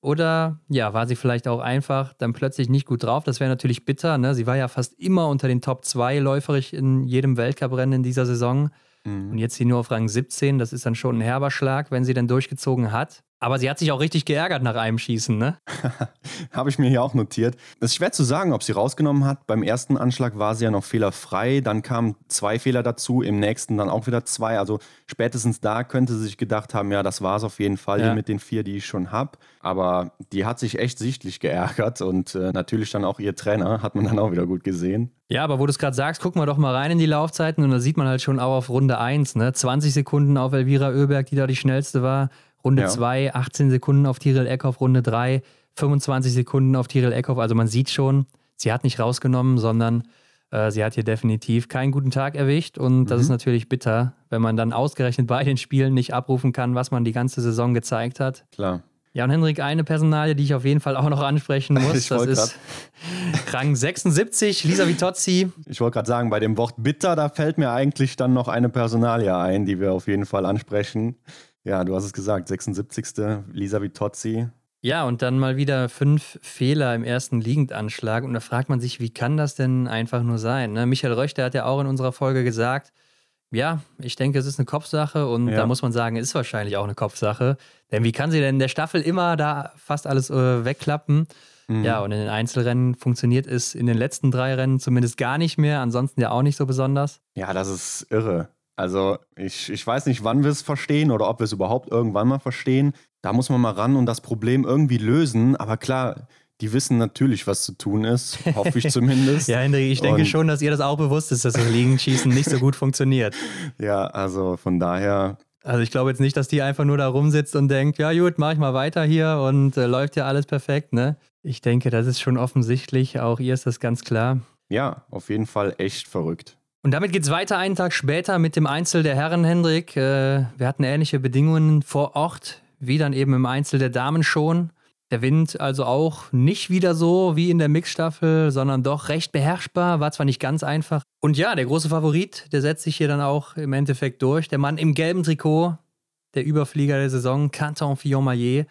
Oder ja, war sie vielleicht auch einfach dann plötzlich nicht gut drauf? Das wäre natürlich bitter. Ne? Sie war ja fast immer unter den Top 2 läuferig in jedem Weltcuprennen in dieser Saison. Mhm. Und jetzt hier nur auf Rang 17. Das ist dann schon ein herber Schlag, wenn sie dann durchgezogen hat. Aber sie hat sich auch richtig geärgert nach einem Schießen, ne? <laughs> Habe ich mir hier auch notiert. Es ist schwer zu sagen, ob sie rausgenommen hat. Beim ersten Anschlag war sie ja noch fehlerfrei. Dann kamen zwei Fehler dazu, im nächsten dann auch wieder zwei. Also spätestens da könnte sie sich gedacht haben, ja, das war es auf jeden Fall ja. mit den vier, die ich schon habe. Aber die hat sich echt sichtlich geärgert und äh, natürlich dann auch ihr Trainer, hat man dann auch wieder gut gesehen. Ja, aber wo du es gerade sagst, gucken wir doch mal rein in die Laufzeiten und da sieht man halt schon auch auf Runde 1, ne? 20 Sekunden auf Elvira Oeberg, die da die schnellste war. Runde 2, ja. 18 Sekunden auf Tyrell Eckhoff, Runde 3, 25 Sekunden auf Tyrell Eckhoff. Also man sieht schon, sie hat nicht rausgenommen, sondern äh, sie hat hier definitiv keinen guten Tag erwischt. Und das mhm. ist natürlich bitter, wenn man dann ausgerechnet bei den Spielen nicht abrufen kann, was man die ganze Saison gezeigt hat. Klar. Ja, und Henrik, eine Personalie, die ich auf jeden Fall auch noch ansprechen <laughs> muss, ich das ist Rang 76, Lisa Vitozzi. Ich wollte gerade sagen, bei dem Wort bitter, da fällt mir eigentlich dann noch eine Personalie ein, die wir auf jeden Fall ansprechen. Ja, du hast es gesagt, 76. Lisa Vitozzi. Ja, und dann mal wieder fünf Fehler im ersten Liegendanschlag. Und da fragt man sich, wie kann das denn einfach nur sein? Ne? Michael Röchter hat ja auch in unserer Folge gesagt, ja, ich denke, es ist eine Kopfsache und ja. da muss man sagen, es ist wahrscheinlich auch eine Kopfsache. Denn wie kann sie denn in der Staffel immer da fast alles äh, wegklappen? Mhm. Ja, und in den Einzelrennen funktioniert es in den letzten drei Rennen zumindest gar nicht mehr, ansonsten ja auch nicht so besonders. Ja, das ist irre. Also ich, ich weiß nicht, wann wir es verstehen oder ob wir es überhaupt irgendwann mal verstehen. Da muss man mal ran und das Problem irgendwie lösen. Aber klar, die wissen natürlich, was zu tun ist, hoffe ich <laughs> zumindest. ja, Hendrik, ich denke und schon, dass ihr das auch bewusst ist, dass das Liegenschießen nicht so gut funktioniert. <laughs> Ja, also von daher. Also ich glaube jetzt nicht, dass die einfach nur da rumsitzt und denkt, ja gut, mach ich mal weiter hier und äh, läuft ja alles perfekt, ne? Ich denke, das ist schon offensichtlich, auch ihr ist das ganz klar. Ja, auf jeden Fall echt verrückt. Und damit geht es weiter einen Tag später mit dem Einzel der Herren, Hendrik. Äh, wir hatten ähnliche Bedingungen vor Ort, wie dann eben im Einzel der Damen schon. Der Wind also auch nicht wieder so wie in der Mixstaffel, sondern doch recht beherrschbar, war zwar nicht ganz einfach. Und ja, der große Favorit, der setzt sich hier dann auch im Endeffekt durch. Der Mann im gelben Trikot, der Überflieger der Saison, Canton Fillon-Maillet.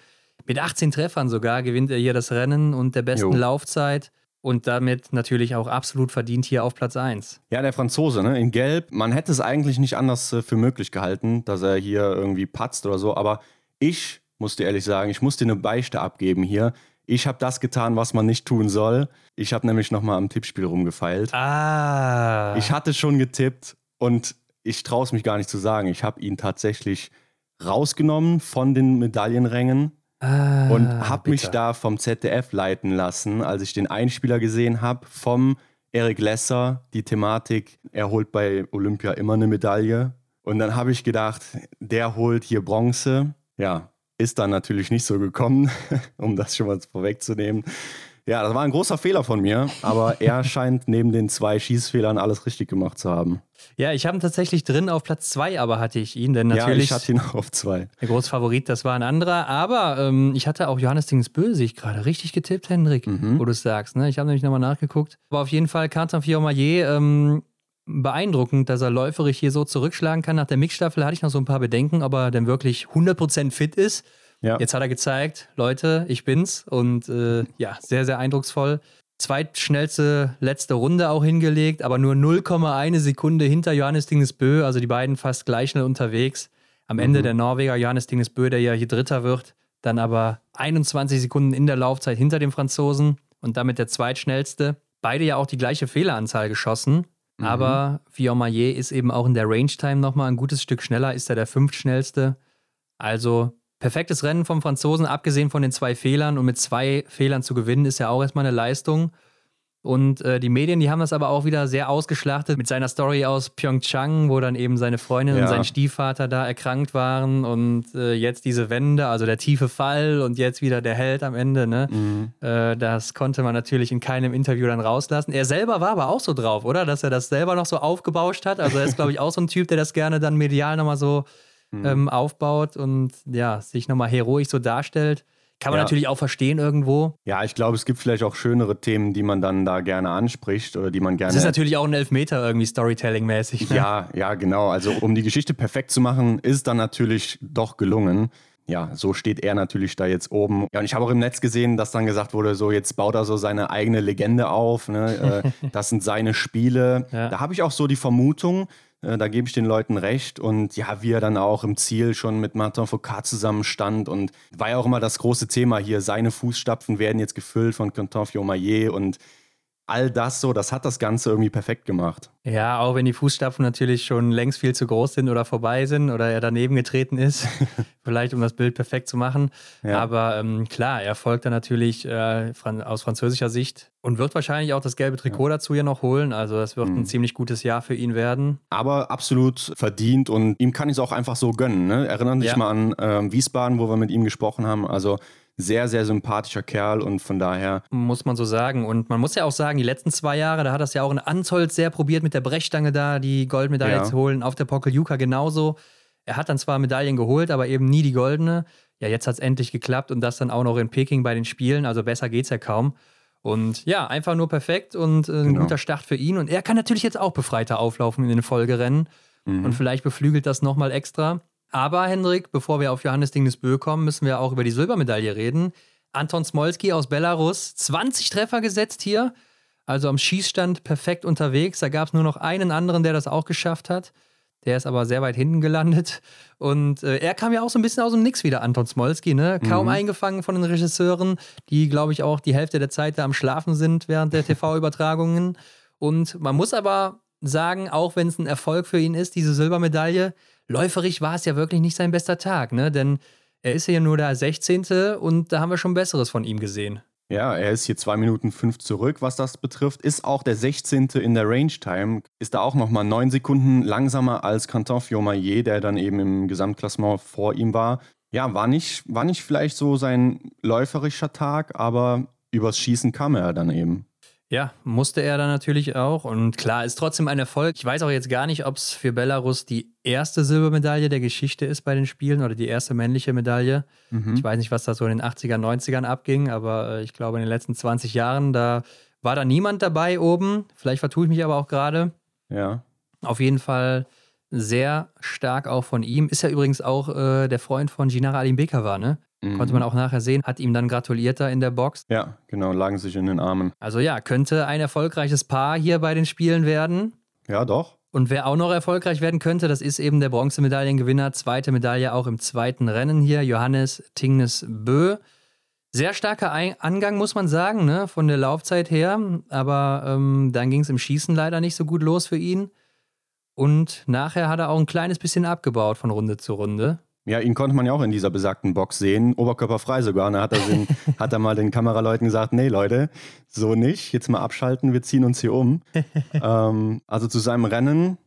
Mit 18 Treffern sogar gewinnt er hier das Rennen und der besten jo. Laufzeit und damit natürlich auch absolut verdient hier auf Platz 1. Ja, der Franzose, ne? in Gelb. Man hätte es eigentlich nicht anders äh, für möglich gehalten, dass er hier irgendwie patzt oder so, aber ich muss dir ehrlich sagen. Ich muss dir eine Beichte abgeben hier. Ich habe das getan, was man nicht tun soll. Ich habe nämlich nochmal am Tippspiel rumgefeilt. Ah. Ich hatte schon getippt und ich traue es mich gar nicht zu sagen. Ich habe ihn tatsächlich rausgenommen von den Medaillenrängen ah, und habe mich da vom ZDF leiten lassen, als ich den Einspieler gesehen habe vom Eric Lesser, die Thematik, er holt bei Olympia immer eine Medaille. Und dann habe ich gedacht, der holt hier Bronze. Ja, ist dann natürlich nicht so gekommen, <laughs> um das schon mal vorwegzunehmen. Ja, das war ein großer Fehler von mir, aber er <laughs> scheint neben den zwei Schießfehlern alles richtig gemacht zu haben. Ja, ich habe ihn tatsächlich drin auf Platz zwei, aber hatte ich ihn, denn Ja, natürlich ich hatte ihn auch auf zwei. der große Favorit, das war ein anderer. Aber ähm, ich hatte auch Johannes Dingsbö, sehe ich gerade, richtig getippt, Hendrik, Mhm. wo du es sagst. Ne? Ich habe nämlich nochmal nachgeguckt. Aber auf jeden Fall Quentin Fiormaillet, ähm, beeindruckend, dass er läuferig hier so zurückschlagen kann. Nach der Mixstaffel hatte ich noch so ein paar Bedenken, ob er denn wirklich 100% fit ist. Ja. Jetzt hat er gezeigt, Leute, ich bin's. Und äh, ja, sehr, sehr eindrucksvoll. Zweitschnellste letzte Runde auch hingelegt, aber nur 0,1 Sekunde hinter Johannes Dingesbö, also die beiden fast gleich schnell unterwegs. Am Ende Mhm. der Norweger Johannes Dingesbö, der ja hier Dritter wird, dann aber 21 Sekunden in der Laufzeit hinter dem Franzosen und damit der zweitschnellste. Beide ja auch die gleiche Fehleranzahl geschossen, Mhm. aber Fiormaillet ist eben auch in der Range-Time nochmal ein gutes Stück schneller, ist er der fünftschnellste. Also perfektes Rennen vom Franzosen, abgesehen von den zwei Fehlern. Und mit zwei Fehlern zu gewinnen, ist ja auch erstmal eine Leistung. Und äh, die Medien, die haben das aber auch wieder sehr ausgeschlachtet mit seiner Story aus Pyeongchang, wo dann eben seine Freundin Ja. und sein Stiefvater da erkrankt waren und äh, jetzt diese Wende, also der tiefe Fall und jetzt wieder der Held am Ende. Ne? Mhm. Äh, das konnte man natürlich in keinem Interview dann rauslassen. Er selber war aber auch so drauf, oder? Dass er das selber noch so aufgebauscht hat. Also er ist, <laughs> glaube ich, auch so ein Typ, der das gerne dann medial nochmal so Mhm. ähm, aufbaut und ja, sich nochmal heroisch so darstellt. Kann man Ja. natürlich auch verstehen irgendwo. Ja, ich glaube, es gibt vielleicht auch schönere Themen, die man dann da gerne anspricht oder die man gerne. Es ist natürlich auch ein Elfmeter irgendwie Storytelling-mäßig. Ne? Ja, ja, genau. Also um die Geschichte perfekt zu machen, ist dann natürlich doch gelungen. Ja, so steht er natürlich da jetzt oben. Ja, und ich habe auch im Netz gesehen, dass dann gesagt wurde, so jetzt baut er so seine eigene Legende auf. Ne? Äh, <laughs> das sind seine Spiele. Ja. Da habe ich auch so die Vermutung, da gebe ich den Leuten recht. Und ja, wie er dann auch im Ziel schon mit Martin Foucault zusammenstand. Und war ja auch immer das große Thema hier. Seine Fußstapfen werden jetzt gefüllt von Quentin Fiormaillet und all das so, das hat das Ganze irgendwie perfekt gemacht. Ja, auch wenn die Fußstapfen natürlich schon längst viel zu groß sind oder vorbei sind oder er daneben getreten ist, <laughs> vielleicht um das Bild perfekt zu machen. Ja. Aber ähm, klar, er folgt dann natürlich äh, fran aus französischer Sicht und wird wahrscheinlich auch das gelbe Trikot dazu hier noch holen. Also das wird Mhm. ein ziemlich gutes Jahr für ihn werden. aber absolut verdient und ihm kann ich es auch einfach so gönnen. Ne? Erinnern dich Ja. mal an ähm, Wiesbaden, wo wir mit ihm gesprochen haben. Also sehr, sehr sympathischer Kerl und von daher, Muss man so sagen. Und man muss ja auch sagen, die letzten zwei Jahre, da hat das ja auch in Anzolz sehr probiert, mit der Brechstange da die Goldmedaille Ja. zu holen. Auf der Pokeljuka genauso. Er hat dann zwar Medaillen geholt, aber eben nie die goldene. Ja, jetzt hat es endlich geklappt und das dann auch noch in Peking bei den Spielen. Also besser geht's ja kaum. Und ja, einfach nur perfekt und äh, ein Genau. guter Start für ihn. Und er kann natürlich jetzt auch befreiter auflaufen in den Folgerennen. mhm. Und vielleicht beflügelt das nochmal extra. Aber Hendrik, bevor wir auf Johannes Dingesbö kommen, müssen wir auch über die Silbermedaille reden. Anton Smolski aus Belarus, 20 Treffer gesetzt hier. Also am Schießstand perfekt unterwegs. Da gab es nur noch einen anderen, der das auch geschafft hat. Der ist aber sehr weit hinten gelandet. Und äh, er kam ja auch so ein bisschen aus dem Nix wieder, Anton Smolski. Ne? Kaum Mhm. eingefangen von den Regisseuren, die, glaube ich, auch die Hälfte der Zeit da am Schlafen sind während der <laughs> TV-Übertragungen. Und man muss aber sagen, auch wenn es ein Erfolg für ihn ist, diese Silbermedaille, läuferig war es ja wirklich nicht sein bester Tag. Ne? Denn er ist ja nur der 16. und da haben wir schon Besseres von ihm gesehen. ja, er ist hier 2 Minuten 5 zurück, was das betrifft. Ist auch der 16. in der Range Time. Ist da auch nochmal 9 Sekunden langsamer als Quentin Fiormaillet, der dann eben im Gesamtklassement vor ihm war. Ja, war nicht, war nicht vielleicht so sein läuferischer Tag, aber übers Schießen kam er dann eben. Ja, musste er dann natürlich auch. Und klar, ist trotzdem ein Erfolg. Ich weiß auch jetzt gar nicht, ob es für Belarus die erste Silbermedaille der Geschichte ist bei den Spielen oder die erste männliche Medaille. Mhm. Ich weiß nicht, was da so in den 80er, 90ern abging, aber äh, ich glaube, in den letzten 20 Jahren, da war da niemand dabei oben. Vielleicht vertue ich mich aber auch gerade. Ja. Auf jeden Fall sehr stark auch von ihm. Ist ja übrigens auch äh, der Freund von Ginara Alimbeka war, ne? Mhm. Konnte man auch nachher sehen. Hat ihm dann gratuliert da in der Box. Ja, genau, lagen sich in den Armen. Also ja, könnte ein erfolgreiches Paar hier bei den Spielen werden. Ja, doch. Und wer auch noch erfolgreich werden könnte, das ist eben der Bronzemedaillengewinner, zweite Medaille auch im zweiten Rennen hier, Johannes Tingnes Bö. Sehr starker Angang, muss man sagen, ne, von der Laufzeit her. Aber ähm, dann ging es im Schießen leider nicht so gut los für ihn. Und nachher hat er auch ein kleines bisschen abgebaut von Runde zu Runde. Ja, ihn konnte man ja auch in dieser besagten Box sehen, oberkörperfrei sogar. Und da hat er, den, <laughs> hat er mal den Kameraleuten gesagt, nee Leute, so nicht, jetzt mal abschalten, wir ziehen uns hier um. <laughs> ähm, also zu seinem Rennen,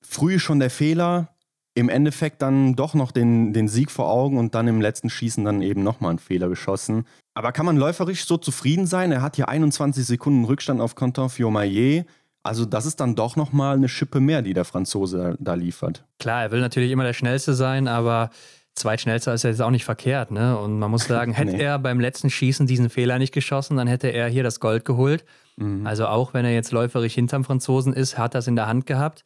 früh schon der Fehler, im Endeffekt dann doch noch den, den Sieg vor Augen und dann im letzten Schießen dann eben nochmal einen Fehler geschossen. Aber kann man läuferisch so zufrieden sein? Er hat hier 21 Sekunden Rückstand auf Quentin Fiormaillet. Also das ist dann doch nochmal eine Schippe mehr, die der Franzose da liefert. Klar, er will natürlich immer der Schnellste sein, aber Zweitschnellster ist ja jetzt auch nicht verkehrt. Ne? Und man muss sagen, <laughs> hätte nee. er beim letzten Schießen diesen Fehler nicht geschossen, dann hätte er hier das Gold geholt. Mhm. Also auch wenn er jetzt läuferisch hinterm Franzosen ist, hat das in der Hand gehabt.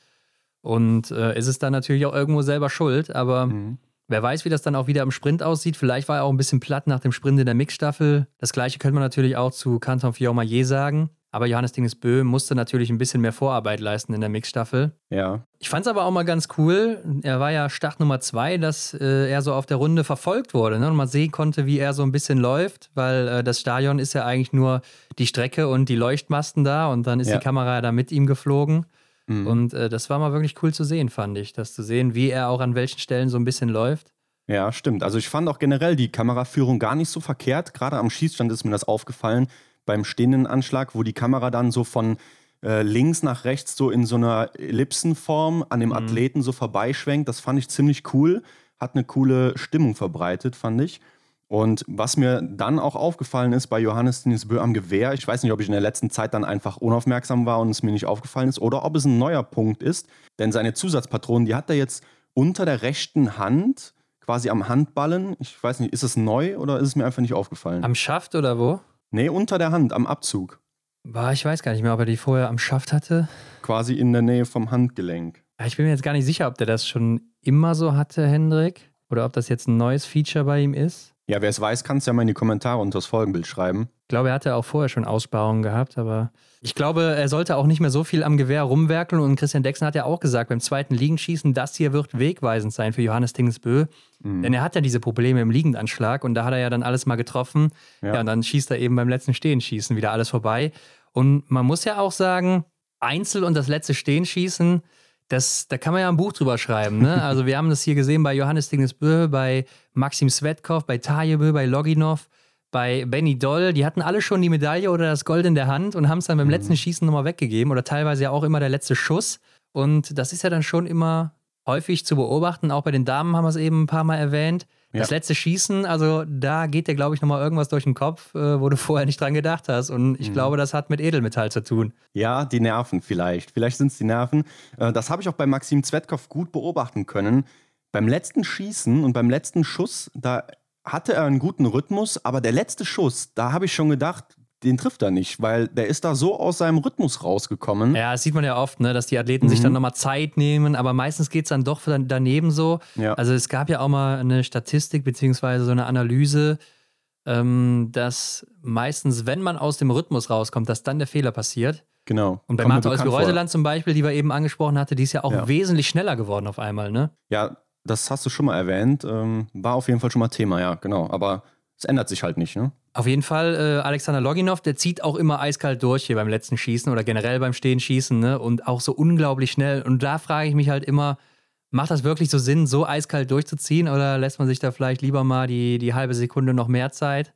Und äh, ist es dann natürlich auch irgendwo selber schuld. Aber mhm. wer weiß, wie das dann auch wieder im Sprint aussieht. Vielleicht war er auch ein bisschen platt nach dem Sprint in der Mixstaffel. Das gleiche könnte man natürlich auch zu Canton Fiormaillet sagen. Aber Johannes Dingesbö musste natürlich ein bisschen mehr Vorarbeit leisten in der Mixstaffel. Ja. Ich fand es aber auch mal ganz cool. Er war ja Start Nummer zwei, dass äh, er so auf der Runde verfolgt wurde ne? und man sehen konnte, wie er so ein bisschen läuft, weil äh, das Stadion ist ja eigentlich nur die Strecke und die Leuchtmasten da und dann ist ja. die Kamera da mit ihm geflogen. Mhm. Und äh, das war mal wirklich cool zu sehen, fand ich. Das zu sehen, wie er auch an welchen Stellen so ein bisschen läuft. Ja, stimmt. Also ich fand auch generell die Kameraführung gar nicht so verkehrt. Gerade am Schießstand ist mir das aufgefallen beim stehenden Anschlag, wo die Kamera dann so von äh, links nach rechts so in so einer Ellipsenform an dem mhm. Athleten so vorbeischwenkt. Das fand ich ziemlich cool. Hat eine coole Stimmung verbreitet, fand ich. Und was mir dann auch aufgefallen ist bei Johannes Dinisbö am Gewehr, ich weiß nicht, ob ich in der letzten Zeit dann einfach unaufmerksam war und es mir nicht aufgefallen ist oder ob es ein neuer Punkt ist, denn seine Zusatzpatronen, die hat er jetzt unter der rechten Hand, quasi am Handballen. Ich weiß nicht, ist es neu oder ist es mir einfach nicht aufgefallen? Am Schaft oder wo? Nee, unter der Hand, am Abzug. Boah, ich weiß gar nicht mehr, ob er die vorher am Schaft hatte. Quasi in der Nähe vom Handgelenk. Ich bin mir jetzt gar nicht sicher, ob der das schon immer so hatte, Hendrik. Oder ob das jetzt ein neues Feature bei ihm ist. Ja, wer es weiß, kann es ja mal in die Kommentare unter das Folgenbild schreiben. Ich glaube, er hatte auch vorher schon Aussparungen gehabt, aber ich glaube, er sollte auch nicht mehr so viel am Gewehr rumwerkeln. Und Christian Dexen hat ja auch gesagt, beim zweiten Liegenschießen, das hier wird wegweisend sein für Johannes Tingsbö. Mhm. Denn er hat ja diese Probleme im Liegendanschlag und da hat er ja dann alles mal getroffen. Ja. ja, und dann schießt er eben beim letzten Stehenschießen wieder alles vorbei. Und man muss ja auch sagen, Einzel und das letzte Stehenschießen, das, da kann man ja ein Buch drüber schreiben. Ne? <laughs> Also wir haben das hier gesehen bei Johannes Dingesbö, bei Maxim Svetkov, bei Tajebö, bei Loginov, bei Benny Doll. Die hatten alle schon die Medaille oder das Gold in der Hand und haben es dann beim mhm. letzten Schießen nochmal weggegeben oder teilweise ja auch immer der letzte Schuss. Und das ist ja dann schon immer häufig zu beobachten. Auch bei den Damen haben wir es eben ein paar Mal erwähnt. Ja. Das letzte Schießen, also da geht dir, glaube ich, nochmal irgendwas durch den Kopf, äh, wo du <laughs> vorher nicht dran gedacht hast. Und ich mhm. glaube, das hat mit Edelmetall zu tun. Ja, die Nerven vielleicht. Vielleicht sind es die Nerven. Äh, das habe ich auch bei Maxim Zvetkov gut beobachten können. Beim letzten Schießen und beim letzten Schuss, da hatte er einen guten Rhythmus, aber der letzte Schuss, da habe ich schon gedacht, den trifft er nicht, weil der ist da so aus seinem Rhythmus rausgekommen. Ja, das sieht man ja oft, ne, dass die Athleten mhm. sich dann mhm. nochmal Zeit nehmen, aber meistens geht es dann doch daneben so. Ja. Also es gab ja auch mal eine Statistik beziehungsweise so eine Analyse, ähm, dass meistens, wenn man aus dem Rhythmus rauskommt, dass dann der Fehler passiert. Genau. Und bei Martha Olsby-Reuseland zum Beispiel, die wir eben angesprochen hatte, die ist ja auch ja. wesentlich schneller geworden auf einmal, ne? Ja, das hast du schon mal erwähnt. Ähm, war auf jeden Fall schon mal Thema, ja, genau. Aber es ändert sich halt nicht, ne? Auf jeden Fall, äh, Alexander Loginov, der zieht auch immer eiskalt durch hier beim letzten Schießen oder generell beim Stehenschießen, ne? Und auch so unglaublich schnell. Und da frage ich mich halt immer, macht das wirklich so Sinn, so eiskalt durchzuziehen oder lässt man sich da vielleicht lieber mal die, die halbe Sekunde noch mehr Zeit?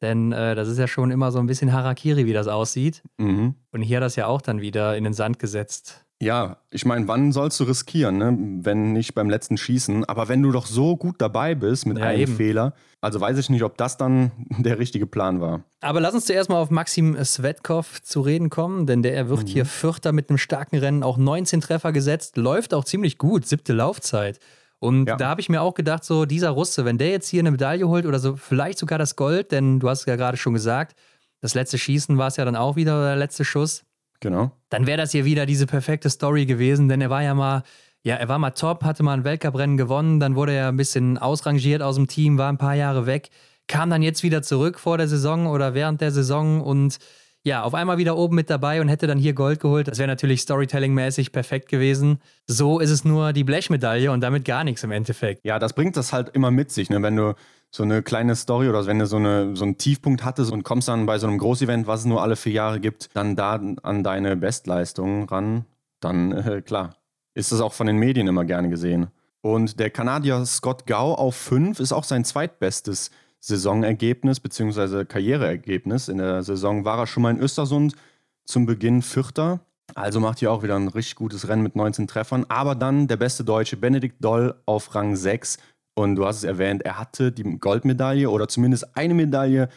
Denn äh, das ist ja schon immer so ein bisschen Harakiri, wie das aussieht. Mhm. Und hier hat das ja auch dann wieder in den Sand gesetzt. Ja, ich meine, wann sollst du riskieren, ne? wenn nicht beim letzten Schießen? Aber wenn du doch so gut dabei bist mit ja, einem eben. Fehler, also weiß ich nicht, ob das dann <laughs> der richtige Plan war. Aber lass uns zuerst mal auf Maxim Svetkov zu reden kommen, denn der wird mhm. hier Vierter mit einem starken Rennen, auch 19 Treffer gesetzt, läuft auch ziemlich gut, siebte Laufzeit. Und ja. da habe ich mir auch gedacht, so dieser Russe, wenn der jetzt hier eine Medaille holt oder so, vielleicht sogar das Gold, denn du hast ja gerade schon gesagt, das letzte Schießen war es ja dann auch wieder, der letzte Schuss. Genau. Dann wäre das hier wieder diese perfekte Story gewesen, denn er war ja mal, ja, er war mal top, hatte mal ein Weltcuprennen gewonnen, dann wurde er ein bisschen ausrangiert aus dem Team, war ein paar Jahre weg, kam dann jetzt wieder zurück vor der Saison oder während der Saison und ja, auf einmal wieder oben mit dabei und hätte dann hier Gold geholt. Das wäre natürlich Storytelling-mäßig perfekt gewesen. So ist es nur die Blechmedaille und damit gar nichts im Endeffekt. Ja, das bringt das halt immer mit sich, ne? wenn du so eine kleine Story oder wenn du so, eine, so einen Tiefpunkt hattest und kommst dann bei so einem Großevent, was es nur alle vier Jahre gibt, dann da an deine Bestleistung ran, dann äh, klar, ist das auch von den Medien immer gerne gesehen. Und der Kanadier Scott Gau auf 5 ist auch sein zweitbestes Saisonergebnis bzw. Karriereergebnis. In der Saison war er schon mal in Östersund zum Beginn Vierter. Also macht hier auch wieder ein richtig gutes Rennen mit 19 Treffern. Aber dann der beste Deutsche Benedikt Doll auf Rang 6. Und du hast es erwähnt, er hatte die Goldmedaille oder zumindest eine Medaille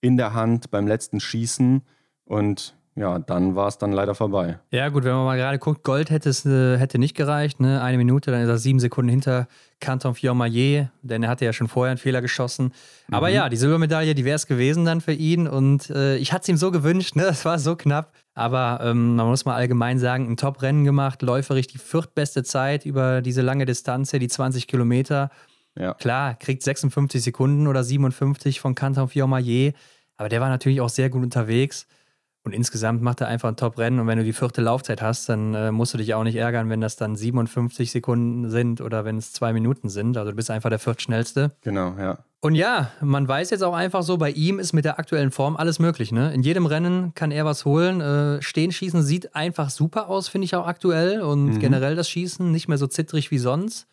in der Hand beim letzten Schießen. Und ja, dann war es dann leider vorbei. Ja, gut, wenn man mal gerade guckt, Gold hätte es äh, hätte nicht gereicht, ne? Eine Minute, dann ist er sieben Sekunden hinter Canton Fiormaillet, denn er hatte ja schon vorher einen Fehler geschossen. Aber mhm. ja, die Silbermedaille, die wäre es gewesen dann für ihn und äh, ich hatte es ihm so gewünscht, ne? <laughs> Das war so knapp. Aber ähm, man muss mal allgemein sagen, ein Top-Rennen gemacht, läuferisch die viertbeste Zeit über diese lange Distanz, die 20 Kilometer. Ja. Klar, kriegt 56 Sekunden oder 57 von Canton Fiormaillet, aber der war natürlich auch sehr gut unterwegs. Und insgesamt macht er einfach ein Top-Rennen. Und wenn du die vierte Laufzeit hast, dann äh, musst du dich auch nicht ärgern, wenn das dann 57 Sekunden sind oder wenn es zwei Minuten sind. Also du bist einfach der viertschnellste. Genau, ja. Und ja, man weiß jetzt auch einfach so, bei ihm ist mit der aktuellen Form alles möglich. Ne? In jedem Rennen kann er was holen. Äh, Stehen schießen sieht einfach super aus, finde ich auch aktuell. Und mhm. generell das Schießen nicht mehr so zittrig wie sonst.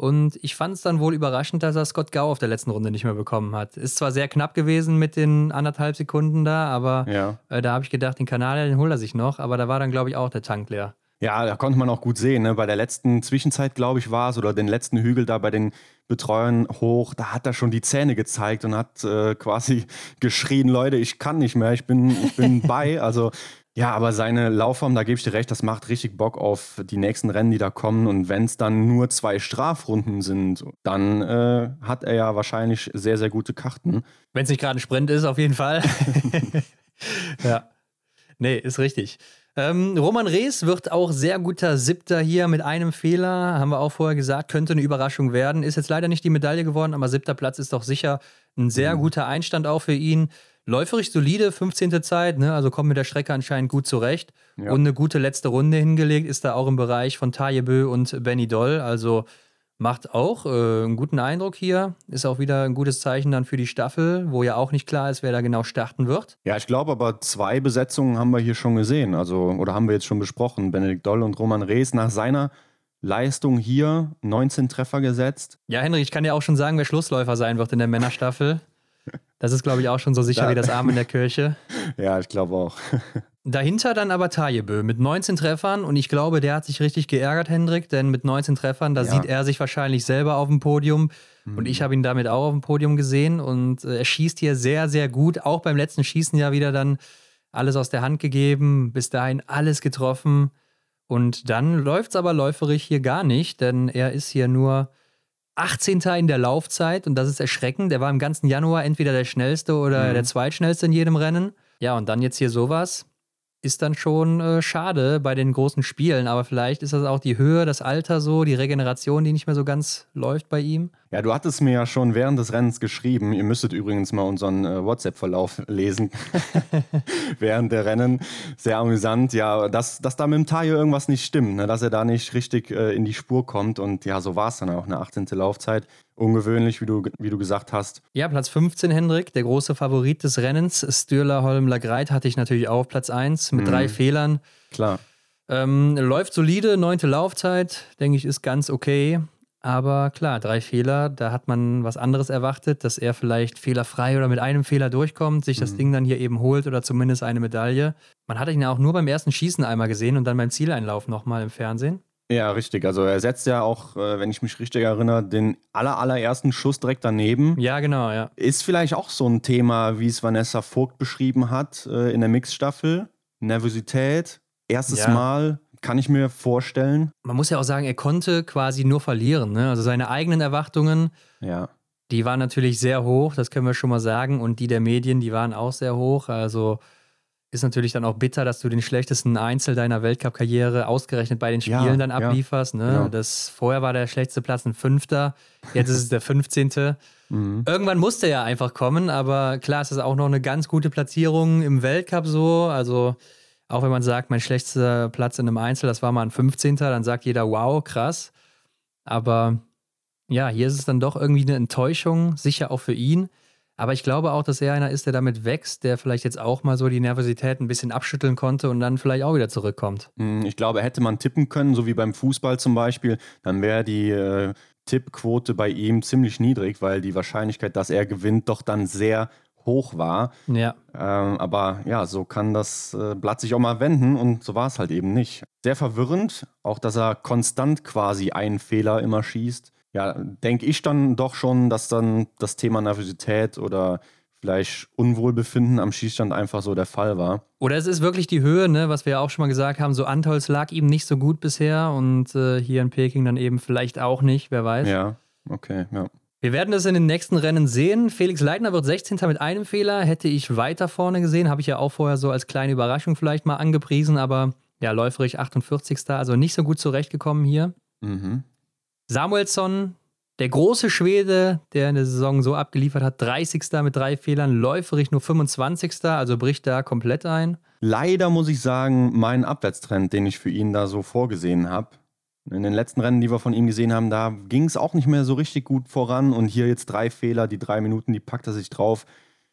Und ich fand es dann wohl überraschend, dass er Scott Gau auf der letzten Runde nicht mehr bekommen hat. Ist zwar sehr knapp gewesen mit den anderthalb Sekunden da, aber ja. äh, da habe ich gedacht, den Kanal, den holt er sich noch. Aber da war dann, glaube ich, auch der Tank leer. Ja, da konnte man auch gut sehen. Ne? Bei der letzten Zwischenzeit, glaube ich, war es, oder den letzten Hügel da bei den Betreuern hoch, da hat er schon die Zähne gezeigt und hat äh, quasi <laughs> geschrien, Leute, ich kann nicht mehr, ich bin, ich bin <laughs> bei. Also ja, aber seine Laufform, da gebe ich dir recht, das macht richtig Bock auf die nächsten Rennen, die da kommen. Und wenn es dann nur zwei Strafrunden sind, dann äh, hat er ja wahrscheinlich sehr, sehr gute Karten. Wenn es nicht gerade ein Sprint ist, auf jeden Fall. <laughs> ja. Nee, ist richtig. Ähm, Roman Rees wird auch sehr guter Siebter hier mit einem Fehler, haben wir auch vorher gesagt, könnte eine Überraschung werden. Ist jetzt leider nicht die Medaille geworden, aber siebter Platz ist doch sicher ein sehr mhm. guter Einstand auch für ihn. Läuferisch solide, 15. Zeit, ne? also kommt mit der Strecke anscheinend gut zurecht. Ja. Und eine gute letzte Runde hingelegt, ist da auch im Bereich von Tajebö und Benny Doll. Also macht auch äh, einen guten Eindruck hier. Ist auch wieder ein gutes Zeichen dann für die Staffel, wo ja auch nicht klar ist, wer da genau starten wird. Ja, ich glaube aber zwei Besetzungen haben wir hier schon gesehen. Also, oder haben wir jetzt schon besprochen. Benedikt Doll und Roman Rees nach seiner Leistung hier 19 Treffer gesetzt. Ja, Henry, ich kann dir auch schon sagen, wer Schlussläufer sein wird in der Männerstaffel. Das ist, glaube ich, auch schon so sicher da. wie das Arm in der Kirche. <laughs> Ja, ich glaube auch. <laughs> Dahinter dann aber Tajebö mit 19 Treffern und ich glaube, der hat sich richtig geärgert, Hendrik, denn mit 19 Treffern, da ja. sieht er sich wahrscheinlich selber auf dem Podium mhm. und ich habe ihn damit auch auf dem Podium gesehen und äh, er schießt hier sehr, sehr gut, auch beim letzten Schießen ja wieder dann alles aus der Hand gegeben, bis dahin alles getroffen und dann läuft es aber läuferig hier gar nicht, denn er ist hier nur 18. in der Laufzeit und das ist erschreckend. Er war im ganzen Januar entweder der schnellste oder mhm. der zweitschnellste in jedem Rennen. Ja, und dann jetzt hier sowas ist dann schon äh, schade bei den großen Spielen. Aber vielleicht ist das auch die Höhe, das Alter so, die Regeneration, die nicht mehr so ganz läuft bei ihm. Ja, du hattest mir ja schon während des Rennens geschrieben. Ihr müsstet übrigens mal unseren äh, WhatsApp-Verlauf <laughs> lesen <laughs> während der Rennen. Sehr amüsant. Ja, dass, dass da mit dem Tayo irgendwas nicht stimmt, ne? dass er da nicht richtig äh, in die Spur kommt. Und ja, so war es dann auch, eine 18. Laufzeit. Ungewöhnlich, wie du, wie du gesagt hast. Ja, Platz 15, Hendrik, der große Favorit des Rennens. Stürler Holm Lagreit hatte ich natürlich auch Platz 1 mit mhm. drei Fehlern. Klar. Ähm, läuft solide, neunte Laufzeit, denke ich, ist ganz okay. Aber klar, drei Fehler, da hat man was anderes erwartet, dass er vielleicht fehlerfrei oder mit einem Fehler durchkommt, sich das mhm. Ding dann hier eben holt oder zumindest eine Medaille. Man hat ihn ja auch nur beim ersten Schießen einmal gesehen und dann beim Zieleinlauf nochmal im Fernsehen. Ja, richtig. Also er setzt ja auch, äh, wenn ich mich richtig erinnere, den aller, allerersten Schuss direkt daneben. Ja, genau, ja. Ist vielleicht auch so ein Thema, wie es Vanessa Vogt beschrieben hat äh, in der Mixstaffel. Nervosität, erstes ja. Mal, kann ich mir vorstellen. Man muss ja auch sagen, er konnte quasi nur verlieren. Ne? Also seine eigenen Erwartungen, ja. die waren natürlich sehr hoch, das können wir schon mal sagen. Und die der Medien, die waren auch sehr hoch. Also ist natürlich dann auch bitter, dass du den schlechtesten Einzel deiner Weltcup-Karriere ausgerechnet bei den Spielen Ja, dann ja, ablieferst. Ne? genau. Das, vorher war der schlechteste Platz ein Fünfter, jetzt ist es der 15. Mhm. Irgendwann musste er einfach kommen, aber klar, es ist auch noch eine ganz gute Platzierung im Weltcup so. Also, auch wenn man sagt, mein schlechtester Platz in einem Einzel, das war mal ein 15. Dann sagt jeder, wow, krass. Aber ja, hier ist es dann doch irgendwie eine Enttäuschung, sicher auch für ihn. Aber ich glaube auch, dass er einer ist, der damit wächst, der vielleicht jetzt auch mal so die Nervosität ein bisschen abschütteln konnte und dann vielleicht auch wieder zurückkommt. Mm, Ich glaube, hätte man tippen können, so wie beim Fußball zum Beispiel, dann wäre die äh, Tippquote bei ihm ziemlich niedrig, weil die Wahrscheinlichkeit, dass er gewinnt, doch dann sehr hoch war. Ja, Ähm, aber ja, so kann das äh, Blatt sich auch mal wenden und so war es halt eben nicht. Sehr verwirrend, auch dass er konstant quasi einen Fehler immer schießt. Ja, denke ich dann doch schon, dass dann das Thema Nervosität oder vielleicht Unwohlbefinden am Schießstand einfach so der Fall war. Oder es ist wirklich die Höhe, ne, was wir ja auch schon mal gesagt haben. So Antolz lag ihm nicht so gut bisher und äh, hier in Peking dann eben vielleicht auch nicht, wer weiß. Ja, okay, ja. Wir werden das in den nächsten Rennen sehen. Felix Leitner wird 16. mit einem Fehler. Hätte ich weiter vorne gesehen, habe ich ja auch vorher so als kleine Überraschung vielleicht mal angepriesen, aber ja, läuferig 48. Also nicht so gut zurechtgekommen hier. Mhm. Samuelsson, der große Schwede, der in der Saison so abgeliefert hat, 30. mit drei Fehlern, läuferig nur 25. Also bricht da komplett ein. Leider muss ich sagen, mein Abwärtstrend, den ich für ihn da so vorgesehen habe. In den letzten Rennen, die wir von ihm gesehen haben, da ging es auch nicht mehr so richtig gut voran. Und hier jetzt drei Fehler, die drei Minuten, die packt er sich drauf.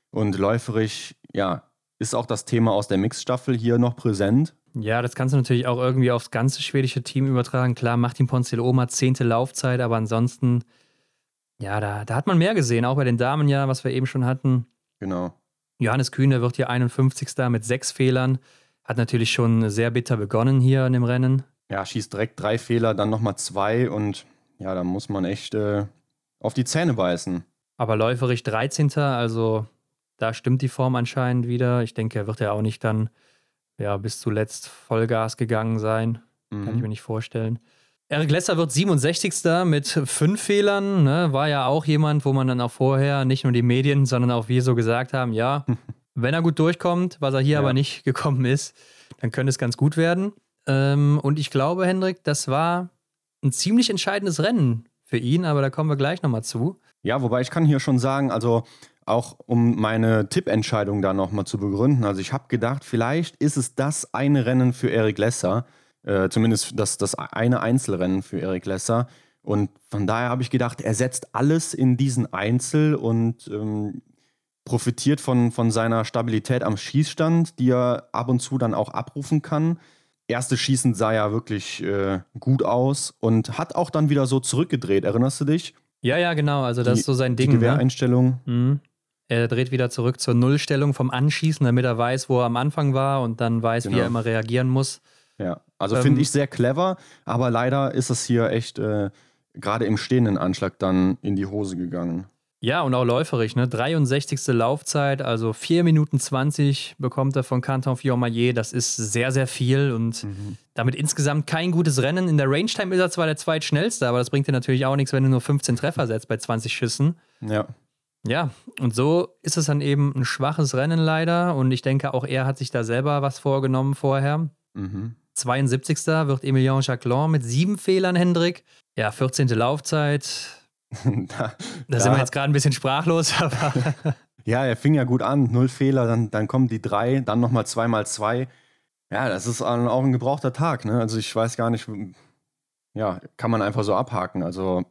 Und läuferig, ja, ist auch das Thema aus der Mixstaffel hier noch präsent. Ja, das kannst du natürlich auch irgendwie aufs ganze schwedische Team übertragen. Klar, Martin Ponzil-Oma, zehnte Laufzeit, aber ansonsten, ja, da, da hat man mehr gesehen, auch bei den Damen ja, was wir eben schon hatten. Genau. Johannes Kühne wird hier 51. mit sechs Fehlern. Hat natürlich schon sehr bitter begonnen hier in dem Rennen. Ja, schießt direkt drei Fehler, dann nochmal zwei. Und ja, da muss man echt äh, auf die Zähne beißen. Aber läuferig 13. Also da stimmt die Form anscheinend wieder. Ich denke, er wird ja auch nicht dann ja, bis zuletzt Vollgas gegangen sein. Kann ich Mhm. mir nicht vorstellen. Eric Lesser wird 67. mit fünf Fehlern. Ne? War ja auch jemand, wo man dann auch vorher nicht nur die Medien, sondern auch wir so gesagt haben: ja, <laughs> wenn er gut durchkommt, was er hier Ja. aber nicht gekommen ist, dann könnte es ganz gut werden. Ähm, und ich glaube, Hendrik, das war ein ziemlich entscheidendes Rennen für ihn, aber da kommen wir gleich nochmal zu. Ja, wobei ich kann hier schon sagen, also auch um meine Tippentscheidung da nochmal zu begründen. Also ich habe gedacht, vielleicht ist es das eine Rennen für Erik Lesser, äh, zumindest das, das eine Einzelrennen für Erik Lesser. Und von daher habe ich gedacht, er setzt alles in diesen Einzel und ähm, profitiert von, von seiner Stabilität am Schießstand, die er ab und zu dann auch abrufen kann. Erste Schießen sah ja wirklich äh, gut aus und hat auch dann wieder so zurückgedreht. Erinnerst du dich? Ja, ja, genau. Also, das Die- ist so sein Die Ding. Ne? Gewehreinstellung. Mhm. Er dreht wieder zurück zur Nullstellung vom Anschießen, damit er weiß, wo er am Anfang war und dann weiß, wie Genau. er immer reagieren muss. Ja, also Ähm, finde ich sehr clever, aber leider ist es hier echt äh, gerade im stehenden Anschlag dann in die Hose gegangen. Ja, und auch läuferig, ne? 63. Laufzeit, also 4 Minuten 20 bekommt er von Canton Fiormaillet. Das ist sehr, sehr viel und damit insgesamt kein gutes Rennen. In der Range-Time ist er zwar der zweitschnellste, aber das bringt dir natürlich auch nichts, wenn du nur 15 Treffer setzt bei 20 Schüssen. Ja, Ja, und so ist es dann eben ein schwaches Rennen leider. Und ich denke, auch er hat sich da selber was vorgenommen vorher. mhm. 72. wird Emilien Jacquelin mit sieben Fehlern, Hendrik. Ja, 14. Laufzeit. <laughs> da, Da sind wir jetzt gerade ein bisschen sprachlos, <laughs> aber ja, er fing ja gut an, null Fehler, dann, dann kommen die drei, dann nochmal zweimal zwei. Ja, das ist auch ein gebrauchter Tag, ne? Also ich weiß gar nicht, ja, kann man einfach so abhaken. Also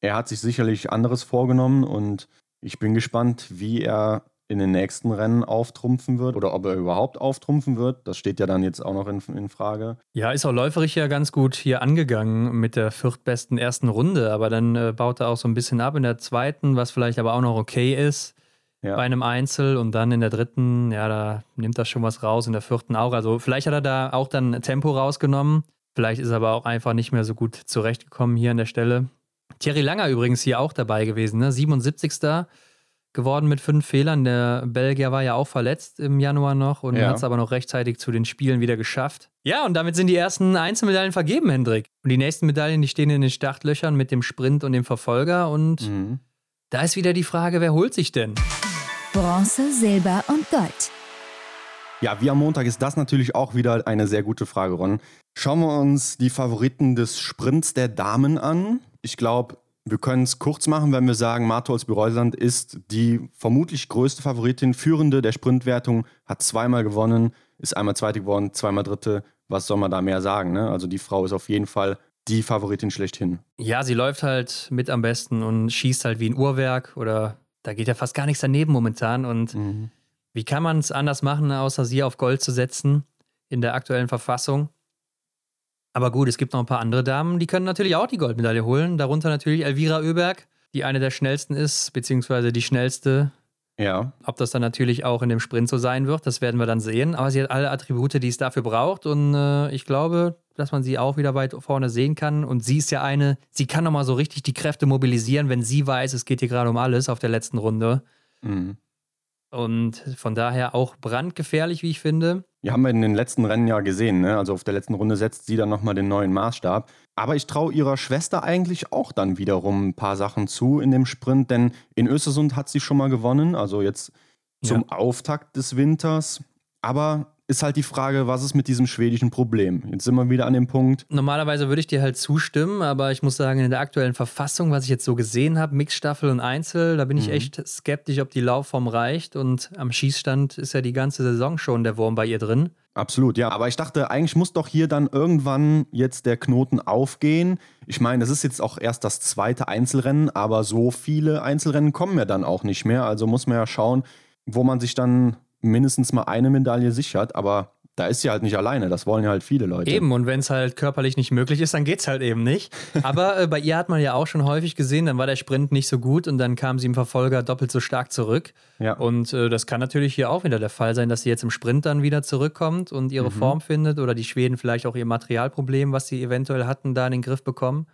er hat sich sicherlich anderes vorgenommen und ich bin gespannt, wie er in den nächsten Rennen auftrumpfen wird oder ob er überhaupt auftrumpfen wird. Das steht ja dann jetzt auch noch in, in Frage. ja, ist auch läuferig ja ganz gut hier angegangen mit der viertbesten ersten Runde. Aber dann äh, baut er auch so ein bisschen ab in der zweiten, was vielleicht aber auch noch okay ist Ja. bei einem Einzel. Und dann in der dritten, ja, da nimmt er schon was raus, in der vierten auch. Also vielleicht hat er da auch dann Tempo rausgenommen. Vielleicht ist er aber auch einfach nicht mehr so gut zurechtgekommen hier an der Stelle. Thierry Langer übrigens hier auch dabei gewesen, ne? 77. geworden mit fünf Fehlern. Der Belgier war ja auch verletzt im Januar noch und Ja. hat es aber noch rechtzeitig zu den Spielen wieder geschafft. Ja, und damit sind die ersten Einzelmedaillen vergeben, Hendrik. Und die nächsten Medaillen, die stehen in den Startlöchern mit dem Sprint und dem Verfolger. Und Mhm. da ist wieder die Frage, wer holt sich denn? Bronze, Silber und Gold. Ja, wie am Montag ist das natürlich auch wieder eine sehr gute Frage, Ron. Schauen wir uns die Favoriten des Sprints der Damen an. Ich glaube, wir können es kurz machen, wenn wir sagen, Martholz Bireuland ist die vermutlich größte Favoritin, führende der Sprintwertung, hat zweimal gewonnen, ist einmal Zweite geworden, zweimal Dritte. Was soll man da mehr sagen? Ne? Also die Frau ist auf jeden Fall die Favoritin schlechthin. Ja, sie läuft halt mit am besten und schießt halt wie ein Uhrwerk oder da geht ja fast gar nichts daneben momentan. Und mhm. wie kann man es anders machen, außer sie auf Gold zu setzen in der aktuellen Verfassung? Aber gut, es gibt noch ein paar andere Damen, die können natürlich auch die Goldmedaille holen. Darunter natürlich Elvira Oeberg, die eine der schnellsten ist, beziehungsweise die schnellste. Ja. Ob das dann natürlich auch in dem Sprint so sein wird, das werden wir dann sehen. Aber sie hat alle Attribute, die es dafür braucht. Und äh, ich glaube, dass man sie auch wieder weit vorne sehen kann. Und sie ist ja eine, sie kann nochmal so richtig die Kräfte mobilisieren, wenn sie weiß, es geht hier gerade um alles auf der letzten Runde. Mhm. Und von daher auch brandgefährlich, wie ich finde. Ja, haben wir in den letzten Rennen ja gesehen. Ne? Also auf der letzten Runde setzt sie dann nochmal den neuen Maßstab. Aber ich traue ihrer Schwester eigentlich auch dann wiederum ein paar Sachen zu in dem Sprint, denn in Östersund hat sie schon mal gewonnen, also jetzt zum ja. Auftakt des Winters. Aber ist halt die Frage, was ist mit diesem schwedischen Problem? Jetzt sind wir wieder an dem Punkt. Normalerweise würde ich dir halt zustimmen, aber ich muss sagen, in der aktuellen Verfassung, was ich jetzt so gesehen habe, Mixstaffel und Einzel, da bin ich mhm. echt skeptisch, ob die Laufform reicht. Und am Schießstand ist ja die ganze Saison schon der Wurm bei ihr drin. Absolut, ja. Aber ich dachte, eigentlich muss doch hier dann irgendwann jetzt der Knoten aufgehen. Ich meine, das ist jetzt auch erst das zweite Einzelrennen, aber so viele Einzelrennen kommen ja dann auch nicht mehr. Also muss man ja schauen, wo man sich dann mindestens mal eine Medaille sichert, aber da ist sie halt nicht alleine, das wollen ja halt viele Leute. Eben, und wenn es halt körperlich nicht möglich ist, dann geht es halt eben nicht. <laughs> Aber äh, bei ihr hat man ja auch schon häufig gesehen, dann war der Sprint nicht so gut und dann kam sie im Verfolger doppelt so stark zurück. Ja. Und äh, das kann natürlich hier auch wieder der Fall sein, dass sie jetzt im Sprint dann wieder zurückkommt und ihre mhm. Form findet oder die Schweden vielleicht auch ihr Materialproblem, was sie eventuell hatten, da in den Griff bekommen.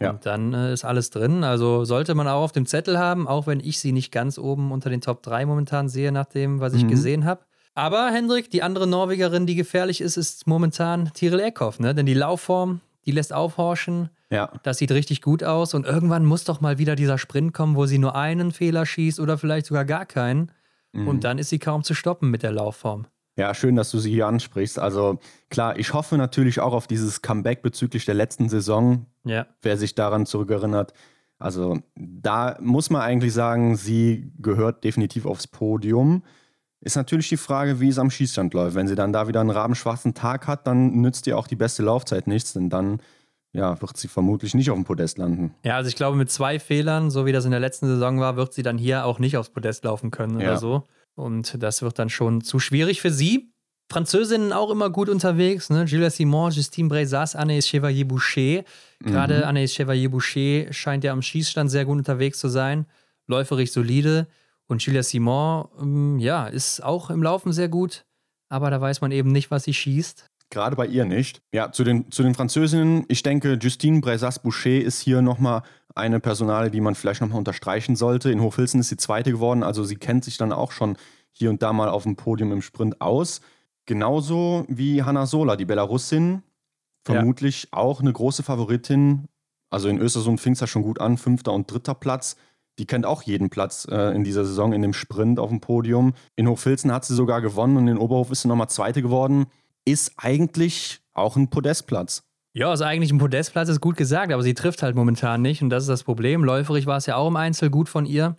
Ja. Und dann äh, ist alles drin. Also sollte man auch auf dem Zettel haben, auch wenn ich sie nicht ganz oben unter den Top 3 momentan sehe, nach dem, was ich mhm. gesehen habe. Aber Hendrik, die andere Norwegerin, die gefährlich ist, ist momentan Tiril Eckhoff, ne? Denn die Laufform, die lässt aufhorchen. Ja. Das sieht richtig gut aus. Und irgendwann muss doch mal wieder dieser Sprint kommen, wo sie nur einen Fehler schießt oder vielleicht sogar gar keinen. Mhm. Und dann ist sie kaum zu stoppen mit der Laufform. Ja, schön, dass du sie hier ansprichst. Also klar, ich hoffe natürlich auch auf dieses Comeback bezüglich der letzten Saison. Ja. Wer sich daran zurückerinnert. Also da muss man eigentlich sagen, sie gehört definitiv aufs Podium. Ist natürlich die Frage, wie es am Schießstand läuft. Wenn sie dann da wieder einen rabenschwarzen Tag hat, dann nützt ihr auch die beste Laufzeit nichts, denn dann ja, wird sie vermutlich nicht auf dem Podest landen. Ja, also ich glaube, mit zwei Fehlern, so wie das in der letzten Saison war, wird sie dann hier auch nicht aufs Podest laufen können ja. oder so. Und das wird dann schon zu schwierig für sie. Französinnen auch immer gut unterwegs, ne? Julia Simon, Justine Brezas, Anaïs Chevalier-Boucher. Gerade mhm. Anaïs Chevalier-Boucher scheint ja am Schießstand sehr gut unterwegs zu sein. Läuferig solide. Und Julia Simon, ähm, ja, ist auch im Laufen sehr gut. Aber da weiß man eben nicht, was sie schießt. Gerade bei ihr nicht. Ja, zu den, zu den Französinnen, ich denke, Justine Brezas-Boucher ist hier nochmal eine Personale, die man vielleicht nochmal unterstreichen sollte. In Hochfilzen ist sie Zweite geworden, also sie kennt sich dann auch schon hier und da mal auf dem Podium im Sprint aus. Genauso wie Hanna Sola, die Belarusin, vermutlich ja. auch eine große Favoritin. Also in Östersund fing es ja schon gut an, fünfter und dritter Platz. Die kennt auch jeden Platz äh, in dieser Saison in dem Sprint auf dem Podium. In Hochfilzen hat sie sogar gewonnen und in Oberhof ist sie nochmal Zweite geworden. Ist eigentlich auch ein Podestplatz. Ja, ist eigentlich ein Podestplatz, ist gut gesagt, aber sie trifft halt momentan nicht und das ist das Problem. Läuferig war es ja auch im Einzel gut von ihr.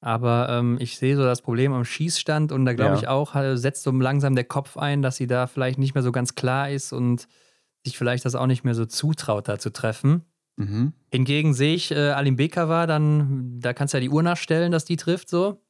Aber ähm, ich sehe so das Problem am Schießstand und da glaube ja. ich auch, setzt so langsam der Kopf ein, dass sie da vielleicht nicht mehr so ganz klar ist und sich vielleicht das auch nicht mehr so zutraut, da zu treffen. Mhm. Hingegen sehe ich äh, Alim Bekava, dann, da kannst du ja die Uhr nachstellen, dass die trifft so.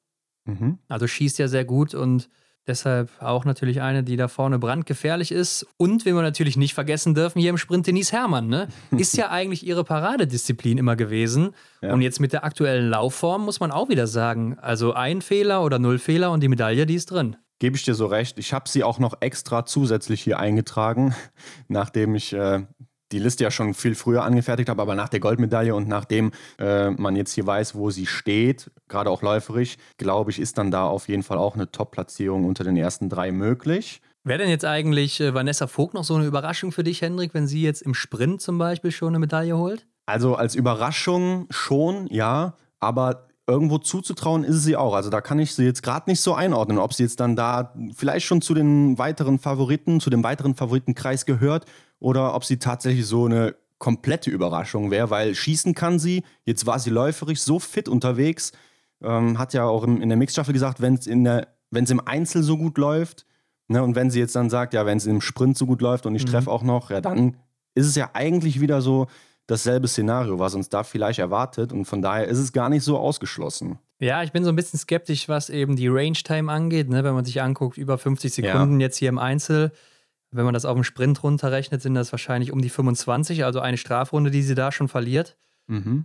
Mhm. Also schießt ja sehr gut und Deshalb auch natürlich eine, die da vorne brandgefährlich ist. Und, wenn wir natürlich nicht vergessen dürfen, hier im Sprint Denise Herrmann, ne? <laughs> Ist ja eigentlich ihre Paradedisziplin immer gewesen. Ja. Und jetzt mit der aktuellen Laufform muss man auch wieder sagen, also ein Fehler oder null Fehler und die Medaille, die ist drin. Gebe ich dir so recht. Ich habe sie auch noch extra zusätzlich hier eingetragen, <laughs> nachdem ich äh, die Liste ja schon viel früher angefertigt habe, aber nach der Goldmedaille und nachdem äh, man jetzt hier weiß, wo sie steht, gerade auch läuferisch, glaube ich, ist dann da auf jeden Fall auch eine Top-Platzierung unter den ersten drei möglich. Wäre denn jetzt eigentlich äh, Vanessa Vogt noch so eine Überraschung für dich, Hendrik, wenn sie jetzt im Sprint zum Beispiel schon eine Medaille holt? Also als Überraschung schon, ja, aber irgendwo zuzutrauen ist sie auch. Also da kann ich sie jetzt gerade nicht so einordnen, ob sie jetzt dann da vielleicht schon zu den weiteren Favoriten, zu dem weiteren Favoritenkreis gehört oder ob sie tatsächlich so eine komplette Überraschung wäre, weil schießen kann sie. Jetzt war sie läuferisch so fit unterwegs. Ähm, hat ja auch in, in der Mixstaffel gesagt, wenn es im Einzel so gut läuft, ne, und wenn sie jetzt dann sagt, ja, wenn es im Sprint so gut läuft und ich mhm. treffe auch noch, ja, dann ist es ja eigentlich wieder so dasselbe Szenario, was uns da vielleicht erwartet. Und von daher ist es gar nicht so ausgeschlossen. Ja, ich bin so ein bisschen skeptisch, was eben die Range-Time angeht. Ne? Wenn man sich anguckt, über 50 Sekunden ja. jetzt hier im Einzel. Wenn man das auf dem Sprint runterrechnet, sind das wahrscheinlich um die 25, also eine Strafrunde, die sie da schon verliert. Mhm.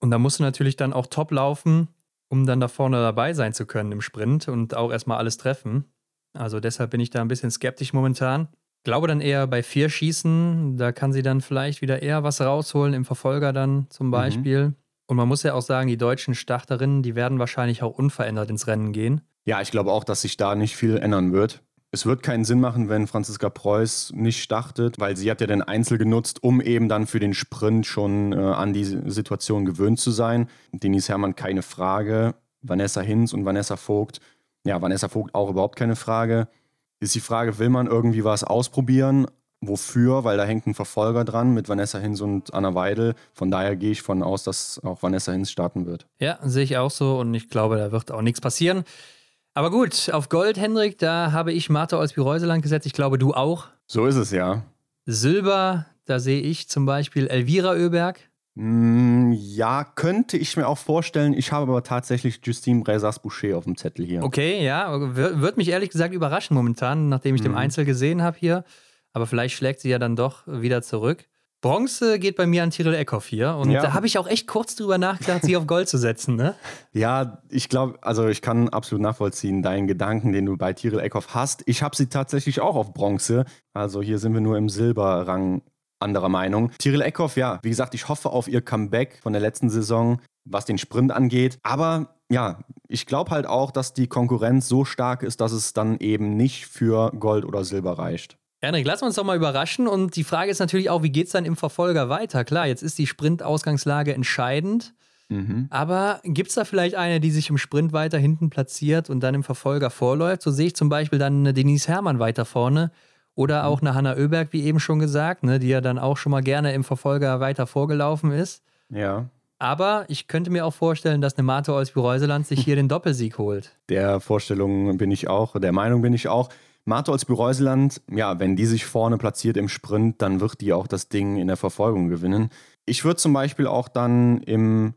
Und da musst du natürlich dann auch top laufen, um dann da vorne dabei sein zu können im Sprint und auch erstmal alles treffen. Also deshalb bin ich da ein bisschen skeptisch momentan. Glaube dann eher bei vier Schießen, da kann sie dann vielleicht wieder eher was rausholen, im Verfolger dann zum mhm. Beispiel. Mhm. Und man muss ja auch sagen, die deutschen Starterinnen, die werden wahrscheinlich auch unverändert ins Rennen gehen. Ja, ich glaube auch, dass sich da nicht viel ändern wird. Es wird keinen Sinn machen, wenn Franziska Preuß nicht startet, weil sie hat ja den Einzel genutzt, um eben dann für den Sprint schon äh, an die Situation gewöhnt zu sein. Denise Herrmann keine Frage, Vanessa Hinz und Vanessa Vogt. Ja, Vanessa Vogt auch überhaupt keine Frage. Ist die Frage, will man irgendwie was ausprobieren? Wofür? Weil da hängt ein Verfolger dran mit Vanessa Hinz und Anna Weidel. Von daher gehe ich von aus, dass auch Vanessa Hinz starten wird. Ja, sehe ich auch so und ich glaube, da wird auch nichts passieren. Aber gut, auf Gold, Hendrik, da habe ich Martha Olsby-Reuseland gesetzt. Ich glaube, du auch. So ist es, ja. Silber, da sehe ich zum Beispiel Elvira Oeberg. Mm, ja, könnte ich mir auch vorstellen. Ich habe aber tatsächlich Justine Bresas-Boucher auf dem Zettel hier. Okay, ja. Würde mich ehrlich gesagt überraschen momentan, nachdem ich mhm. den Einzel gesehen habe hier. Aber vielleicht schlägt sie ja dann doch wieder zurück. Bronze geht bei mir an Tyrell Eckhoff hier. Und ja. da habe ich auch echt kurz drüber nachgedacht, sie auf Gold zu setzen. Ne? <laughs> Ja, ich glaube, also ich kann absolut nachvollziehen, deinen Gedanken, den du bei Tyrell Eckhoff hast. Ich habe sie tatsächlich auch auf Bronze. Also hier sind wir nur im Silberrang anderer Meinung. Tyrell Eckhoff, ja, wie gesagt, ich hoffe auf ihr Comeback von der letzten Saison, was den Sprint angeht. Aber ja, ich glaube halt auch, dass die Konkurrenz so stark ist, dass es dann eben nicht für Gold oder Silber reicht. Henrik, lass uns doch mal überraschen. Und die Frage ist natürlich auch, wie geht es dann im Verfolger weiter? Klar, jetzt ist die Sprint-Ausgangslage entscheidend. Mhm. Aber gibt es da vielleicht eine, die sich im Sprint weiter hinten platziert und dann im Verfolger vorläuft? So sehe ich zum Beispiel dann eine Denise Herrmann weiter vorne oder mhm. auch eine Hanna Oeberg, wie eben schon gesagt, ne, die ja dann auch schon mal gerne im Verfolger weiter vorgelaufen ist. Ja. Aber ich könnte mir auch vorstellen, dass eine Mate Olsby-Reuseland sich hier den Doppelsieg holt. Der Vorstellung bin ich auch, der Meinung bin ich auch. Martholz Bereuseland, ja, wenn die sich vorne platziert im Sprint, dann wird die auch das Ding in der Verfolgung gewinnen. Ich würde zum Beispiel auch dann im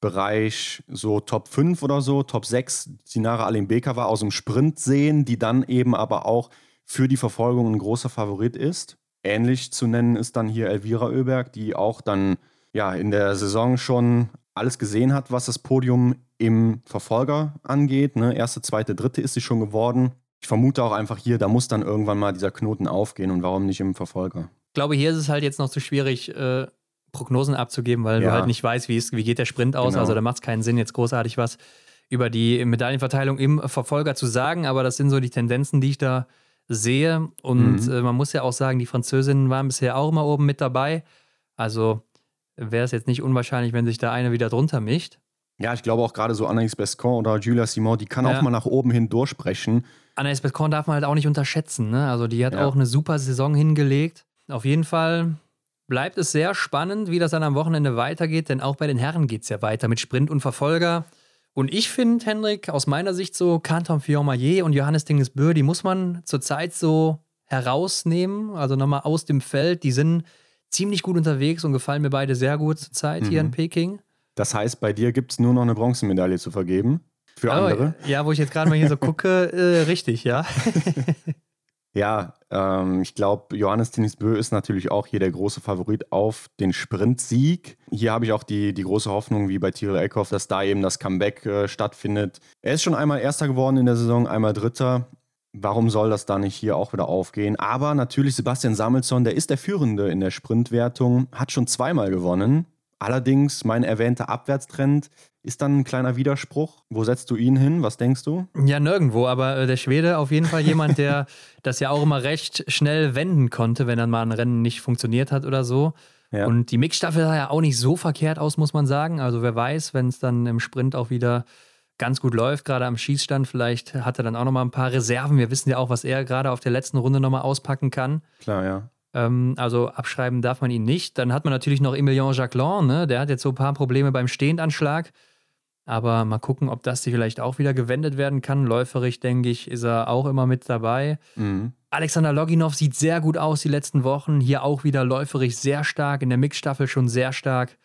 Bereich so Top 5 oder so, Top 6 Sinara Alimbeka war aus dem Sprint sehen, die dann eben aber auch für die Verfolgung ein großer Favorit ist. Ähnlich zu nennen ist dann hier Elvira Oeberg, die auch dann ja in der Saison schon alles gesehen hat, was das Podium im Verfolger angeht. Ne? Erste, zweite, dritte ist sie schon geworden ich vermute auch einfach hier, da muss dann irgendwann mal dieser Knoten aufgehen und warum nicht im Verfolger? Ich glaube, hier ist es halt jetzt noch zu schwierig, äh, Prognosen abzugeben, weil ja. du halt nicht weißt, wie, ist, wie geht der Sprint aus. Genau. Also da macht es keinen Sinn, jetzt großartig was über die Medaillenverteilung im Verfolger zu sagen, aber das sind so die Tendenzen, die ich da sehe. Und mhm. äh, man muss ja auch sagen, die Französinnen waren bisher auch immer oben mit dabei. Also wäre es jetzt nicht unwahrscheinlich, wenn sich da eine wieder drunter mischt. Ja, ich glaube auch gerade so Anaïs Bescon oder Julia Simon, die kann ja. auch mal nach oben hin durchsprechen. Anaïs Bescon darf man halt auch nicht unterschätzen. Ne? Also die hat ja. auch eine super Saison hingelegt. Auf jeden Fall bleibt es sehr spannend, wie das dann am Wochenende weitergeht, denn auch bei den Herren geht es ja weiter mit Sprint und Verfolger. Und ich finde, Hendrik, aus meiner Sicht so, Canton Fillon-Maillet und Johannes Dingesbö, die muss man zurzeit so herausnehmen, also nochmal aus dem Feld. Die sind ziemlich gut unterwegs und gefallen mir beide sehr gut zurzeit mhm. hier in mhm. Peking. Das heißt, bei dir gibt es nur noch eine Bronzemedaille zu vergeben. Für andere. Ja, wo ich jetzt gerade mal hier so gucke, <laughs> äh, richtig, ja. ja, ähm, ich glaube, Johannes Bö ist natürlich auch hier der große Favorit auf den Sprintsieg. Hier habe ich auch die, die große Hoffnung, wie bei Tyrell Eckhoff, dass da eben das Comeback äh, stattfindet. Er ist schon einmal Erster geworden in der Saison, einmal Dritter. Warum soll das da nicht hier auch wieder aufgehen? Aber natürlich Sebastian Samuelsson, der ist der Führende in der Sprintwertung, hat schon zweimal gewonnen. Allerdings, mein erwähnter Abwärtstrend ist dann ein kleiner Widerspruch. Wo setzt du ihn hin? Was denkst du? Ja, nirgendwo, aber äh, der Schwede auf jeden Fall jemand, der <laughs> das ja auch immer recht schnell wenden konnte, wenn dann mal ein Rennen nicht funktioniert hat oder so. Ja. Und die Mixstaffel sah ja auch nicht so verkehrt aus, muss man sagen. Also wer weiß, wenn es dann im Sprint auch wieder ganz gut läuft, gerade am Schießstand, vielleicht hat er dann auch nochmal ein paar Reserven. Wir wissen ja auch, was er gerade auf der letzten Runde nochmal auspacken kann. Klar, ja. Ähm, also abschreiben darf man ihn nicht. Dann hat man natürlich noch Emilien Jacquelin, ne? der hat jetzt so ein paar Probleme beim Stehendanschlag. Aber mal gucken, ob das vielleicht auch wieder gewendet werden kann. Läuferig, denke ich, ist er auch immer mit dabei. Mhm. Alexander Loginov sieht sehr gut aus die letzten Wochen. Hier auch wieder läuferig sehr stark, in der Mixstaffel schon sehr stark.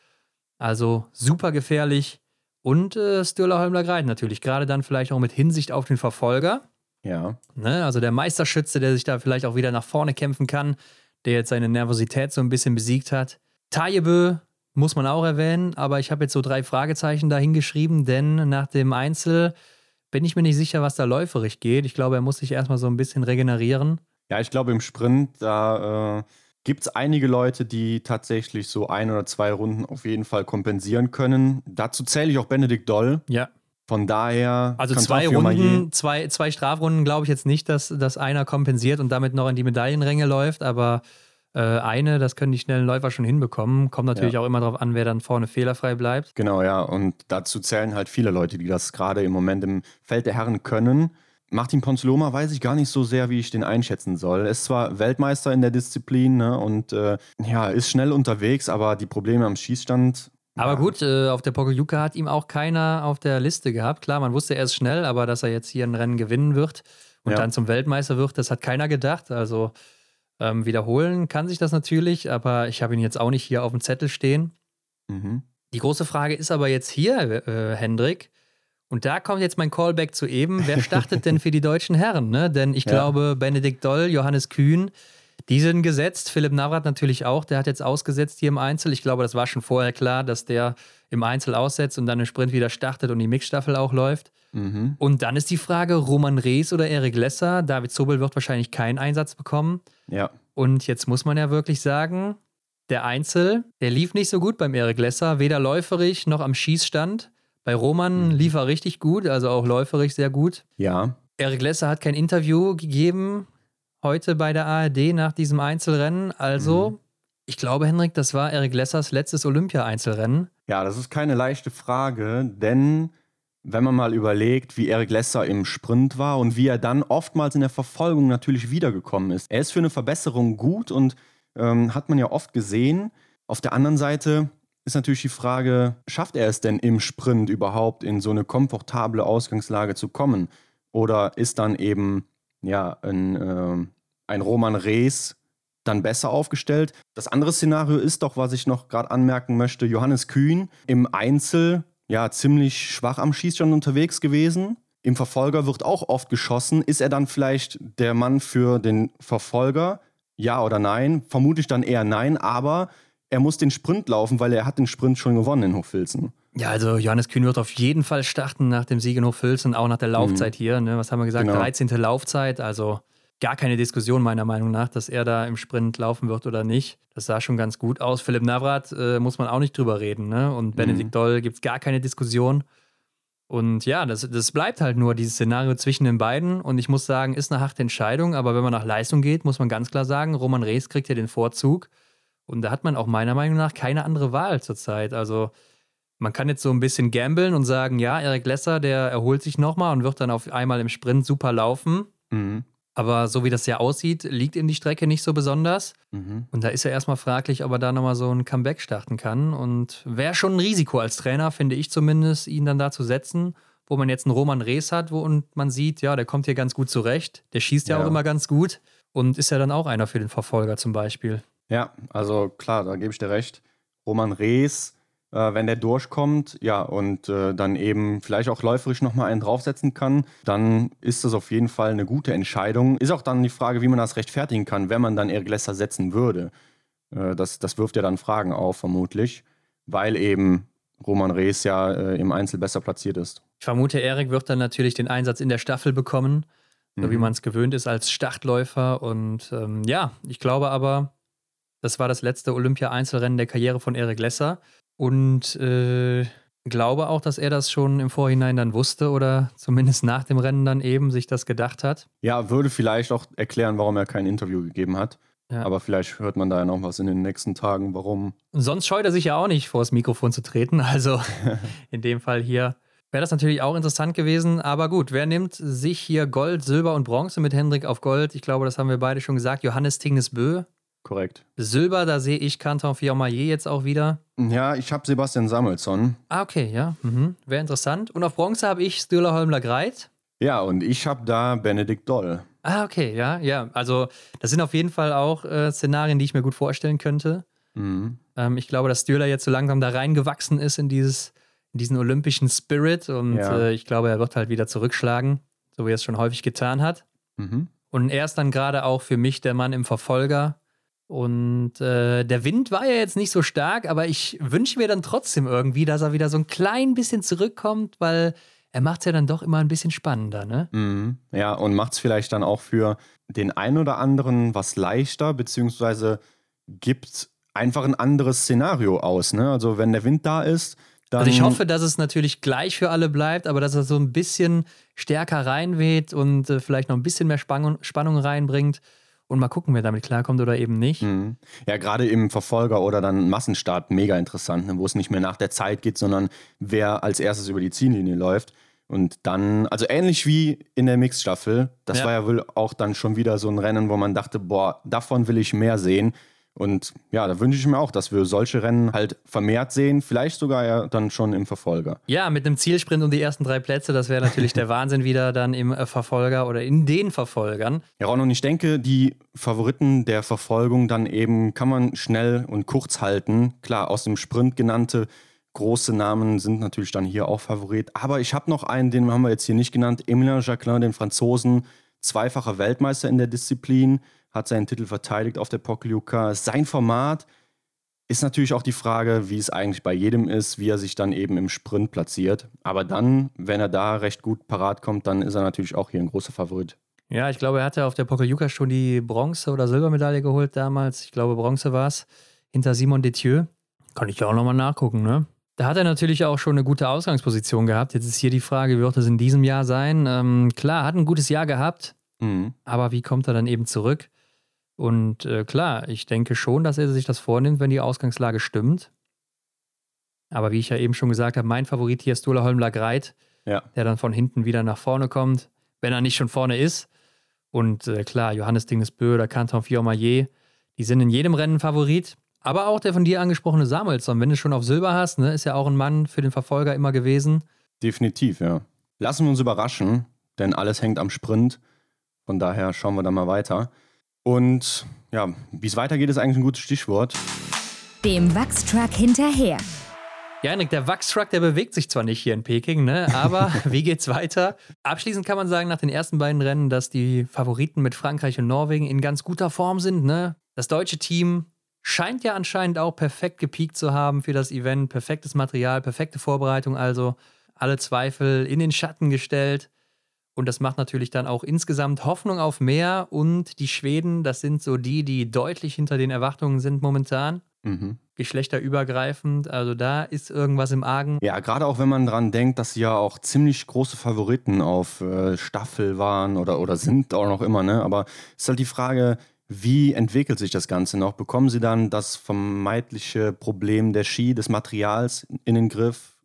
Also super gefährlich. Und äh, Stürler Holmler Greit natürlich, gerade dann vielleicht auch mit Hinsicht auf den Verfolger. Ja. Ne, also der Meisterschütze, der sich da vielleicht auch wieder nach vorne kämpfen kann, der jetzt seine Nervosität so ein bisschen besiegt hat. Tajebö muss man auch erwähnen, aber ich habe jetzt so drei Fragezeichen dahingeschrieben, denn nach dem Einzel bin ich mir nicht sicher, was da läuferig geht. Ich glaube, er muss sich erstmal so ein bisschen regenerieren. Ja, ich glaube, im Sprint, da äh, gibt es einige Leute, die tatsächlich so ein oder zwei Runden auf jeden Fall kompensieren können. Dazu zähle ich auch Benedikt Doll. Ja. Von daher. Also zwei Runden, zwei, zwei Strafrunden glaube ich jetzt nicht, dass, dass einer kompensiert und damit noch in die Medaillenränge läuft, aber äh, eine, das können die schnellen Läufer schon hinbekommen. Kommt natürlich ja. auch immer darauf an, wer dann vorne fehlerfrei bleibt. Genau, ja. Und dazu zählen halt viele Leute, die das gerade im Moment im Feld der Herren können. Martin Ponzoloma weiß ich gar nicht so sehr, wie ich den einschätzen soll. Er ist zwar Weltmeister in der Disziplin ne, und äh, ja, ist schnell unterwegs, aber die Probleme am Schießstand. Aber gut, äh, auf der Pokeljuka hat ihm auch keiner auf der Liste gehabt. Klar, man wusste, er ist schnell, aber dass er jetzt hier ein Rennen gewinnen wird und ja. dann zum Weltmeister wird, das hat keiner gedacht. Also ähm, wiederholen kann sich das natürlich, aber ich habe ihn jetzt auch nicht hier auf dem Zettel stehen. Mhm. Die große Frage ist aber jetzt hier, äh, Hendrik, und da kommt jetzt mein Callback zu eben. Wer startet <laughs> denn für die deutschen Herren? Ne? Denn ich ja. glaube, Benedikt Doll, Johannes Kühn, die sind gesetzt. Philipp Navrat natürlich auch. Der hat jetzt ausgesetzt hier im Einzel. Ich glaube, das war schon vorher klar, dass der im Einzel aussetzt und dann im Sprint wieder startet und die Mixstaffel auch läuft. Mhm. Und dann ist die Frage, Roman Rees oder Erik Lesser. David Zobel wird wahrscheinlich keinen Einsatz bekommen. Ja. Und jetzt muss man ja wirklich sagen, der Einzel, der lief nicht so gut beim Erik Lesser, weder läuferig noch am Schießstand. Bei Roman mhm. lief er richtig gut, also auch läuferig sehr gut. Ja. Erik Lesser hat kein Interview gegeben heute bei der ARD nach diesem Einzelrennen. Also, mhm. ich glaube, Henrik, das war Erik Lessers letztes Olympia-Einzelrennen. Ja, das ist keine leichte Frage, denn wenn man mal überlegt, wie Erik Lesser im Sprint war und wie er dann oftmals in der Verfolgung natürlich wiedergekommen ist. Er ist für eine Verbesserung gut und ähm, hat man ja oft gesehen. Auf der anderen Seite ist natürlich die Frage, schafft er es denn im Sprint überhaupt in so eine komfortable Ausgangslage zu kommen? Oder ist dann eben ja ein, äh, ein Roman Rees dann besser aufgestellt? Das andere Szenario ist doch, was ich noch gerade anmerken möchte, Johannes Kühn im Einzel ja ziemlich schwach am Schießstand unterwegs gewesen. Im Verfolger wird auch oft geschossen. Ist er dann vielleicht der Mann für den Verfolger? Ja oder nein? Vermutlich dann eher nein, aber er muss den Sprint laufen, weil er hat den Sprint schon gewonnen in Hochfilzen. Ja, also Johannes Kühn wird auf jeden Fall starten nach dem Sieg in Hochfilzen, auch nach der Laufzeit mhm. hier. Ne? Was haben wir gesagt? Genau. 13. Laufzeit, also gar keine Diskussion meiner Meinung nach, dass er da im Sprint laufen wird oder nicht. Das sah schon ganz gut aus. Philipp Navrat äh, muss man auch nicht drüber reden. Ne? Und mhm. Benedikt Doll gibt es gar keine Diskussion. Und ja, das, das bleibt halt nur dieses Szenario zwischen den beiden. Und ich muss sagen, ist eine harte Entscheidung. Aber wenn man nach Leistung geht, muss man ganz klar sagen, Roman Rees kriegt hier den Vorzug. Und da hat man auch meiner Meinung nach keine andere Wahl zurzeit. Also man kann jetzt so ein bisschen gambeln und sagen, ja, Erik Lesser, der erholt sich nochmal und wird dann auf einmal im Sprint super laufen. Mhm. Aber so wie das ja aussieht, liegt ihm die Strecke nicht so besonders. Mhm. Und da ist ja erstmal fraglich, ob er da nochmal so ein Comeback starten kann. Und wäre schon ein Risiko als Trainer, finde ich zumindest, ihn dann da zu setzen, wo man jetzt einen Roman Rees hat wo, und man sieht, ja, der kommt hier ganz gut zurecht. Der schießt ja, ja auch immer ganz gut und ist ja dann auch einer für den Verfolger zum Beispiel. Ja, also klar, da gebe ich dir recht. Roman Rees, äh, wenn der durchkommt, ja, und äh, dann eben vielleicht auch läuferisch nochmal einen draufsetzen kann, dann ist das auf jeden Fall eine gute Entscheidung. Ist auch dann die Frage, wie man das rechtfertigen kann, wenn man dann Erik Lesser setzen würde. Äh, das, das wirft ja dann Fragen auf, vermutlich, weil eben Roman Rees ja äh, im Einzel besser platziert ist. Ich vermute, Erik wird dann natürlich den Einsatz in der Staffel bekommen, so mhm. wie man es gewöhnt ist als Startläufer. Und ähm, ja, ich glaube aber, das war das letzte Olympia-Einzelrennen der Karriere von Eric Lesser. Und äh, glaube auch, dass er das schon im Vorhinein dann wusste oder <laughs> zumindest nach dem Rennen dann eben sich das gedacht hat. Ja, würde vielleicht auch erklären, warum er kein Interview gegeben hat. Ja. Aber vielleicht hört man da ja noch was in den nächsten Tagen, warum. Sonst scheut er sich ja auch nicht, vor das Mikrofon zu treten. <laughs> Also <laughs> in dem Fall hier wäre das natürlich auch interessant gewesen. Aber gut, wer nimmt sich hier Gold, Silber und Bronze mit Hendrik auf Gold? Ich glaube, das haben wir beide schon gesagt. Johannes Tingnesbö. Korrekt. Silber, da sehe ich Canton Fiormaillet jetzt auch wieder. Ja, ich habe Sebastian Samuelsson. Ah, okay, ja. Mhm. Wäre interessant. Und auf Bronze habe ich Stühler Holmler Greit. Ja, und ich habe da Benedikt Doll. Ah, okay, ja, ja. Also, das sind auf jeden Fall auch äh, Szenarien, die ich mir gut vorstellen könnte. Mhm. Ähm, ich glaube, dass Stühler jetzt so langsam da reingewachsen ist in, dieses, in diesen olympischen Spirit und ja. äh, ich glaube, er wird halt wieder zurückschlagen, so wie er es schon häufig getan hat. Mhm. Und er ist dann gerade auch für mich der Mann im Verfolger. Und äh, der Wind war ja jetzt nicht so stark, aber ich wünsche mir dann trotzdem irgendwie, dass er wieder so ein klein bisschen zurückkommt, weil er macht es ja dann doch immer ein bisschen spannender, ne? Mhm. Ja, und macht es vielleicht dann auch für den einen oder anderen was leichter, beziehungsweise gibt einfach ein anderes Szenario aus, ne? Also wenn der Wind da ist, dann. Also ich hoffe, dass es natürlich gleich für alle bleibt, aber dass er so ein bisschen stärker reinweht und äh, vielleicht noch ein bisschen mehr Spannung, Spannung reinbringt und mal gucken, wer damit klarkommt oder eben nicht. Mhm. Ja, gerade im Verfolger oder dann Massenstart mega interessant, ne, wo es nicht mehr nach der Zeit geht, sondern wer als erstes über die Ziellinie läuft. Und dann, also ähnlich wie in der Mixstaffel, das ja. war ja wohl auch dann schon wieder so ein Rennen, wo man dachte, boah, davon will ich mehr sehen. Und ja, da wünsche ich mir auch, dass wir solche Rennen halt vermehrt sehen, vielleicht sogar ja dann schon im Verfolger. Ja, mit einem Zielsprint um die ersten drei Plätze, das wäre natürlich der <laughs> Wahnsinn wieder dann im äh, Verfolger oder in den Verfolgern. Ja, Ron, und ich denke, die Favoriten der Verfolgung dann eben kann man schnell und kurz halten. Klar, aus dem Sprint genannte große Namen sind natürlich dann hier auch Favorit. Aber ich habe noch einen, den haben wir jetzt hier nicht genannt, Emilien Jacquelin, den Franzosen, zweifacher Weltmeister in der Disziplin, hat seinen Titel verteidigt auf der Pokljuka. Sein Format ist natürlich auch die Frage, wie es eigentlich bei jedem ist, wie er sich dann eben im Sprint platziert. Aber dann, wenn er da recht gut parat kommt, dann ist er natürlich auch hier ein großer Favorit. Ja, ich glaube, er hatte auf der Pokljuka schon die Bronze- oder Silbermedaille geholt damals. Ich glaube, Bronze war es hinter Simon Detieu. Kann ich ja auch nochmal nachgucken, ne? Da hat er natürlich auch schon eine gute Ausgangsposition gehabt. Jetzt ist hier die Frage, wie wird es in diesem Jahr sein? Ähm, klar, hat ein gutes Jahr gehabt, mhm. aber wie kommt er dann eben zurück? Und äh, klar, ich denke schon, dass er sich das vornimmt, wenn die Ausgangslage stimmt. Aber wie ich ja eben schon gesagt habe, mein Favorit hier ist Dula Holmler Greit, ja. der dann von hinten wieder nach vorne kommt, wenn er nicht schon vorne ist. Und äh, klar, Johannes Dingesbö oder Canton Fiormaillet, die sind in jedem Rennen Favorit. Aber auch der von dir angesprochene Samuelsson, wenn du schon auf Silber hast, ne, ist ja auch ein Mann für den Verfolger immer gewesen. Definitiv, ja. Lassen wir uns überraschen, denn alles hängt am Sprint. Von daher schauen wir da mal weiter. Und ja, wie es weitergeht, ist eigentlich ein gutes Stichwort. Dem Wachstruck hinterher. Ja, Henrik, der Wachstruck, der bewegt sich zwar nicht hier in Peking, ne? aber <laughs> wie geht's weiter? Abschließend kann man sagen, nach den ersten beiden Rennen, dass die Favoriten mit Frankreich und Norwegen in ganz guter Form sind. Ne? Das deutsche Team scheint ja anscheinend auch perfekt gepiekt zu haben für das Event. Perfektes Material, perfekte Vorbereitung, also alle Zweifel in den Schatten gestellt. Und das macht natürlich dann auch insgesamt Hoffnung auf mehr. Und die Schweden, das sind so die, die deutlich hinter den Erwartungen sind momentan. Mhm. Geschlechterübergreifend, also da ist irgendwas im Argen. Ja, gerade auch wenn man dran denkt, dass sie ja auch ziemlich große Favoriten auf äh, Staffel waren oder, oder sind auch noch immer, ne? Aber es ist halt die Frage, wie entwickelt sich das Ganze noch? Bekommen Sie dann das vermeintliche Problem der Ski, des Materials in den Griff?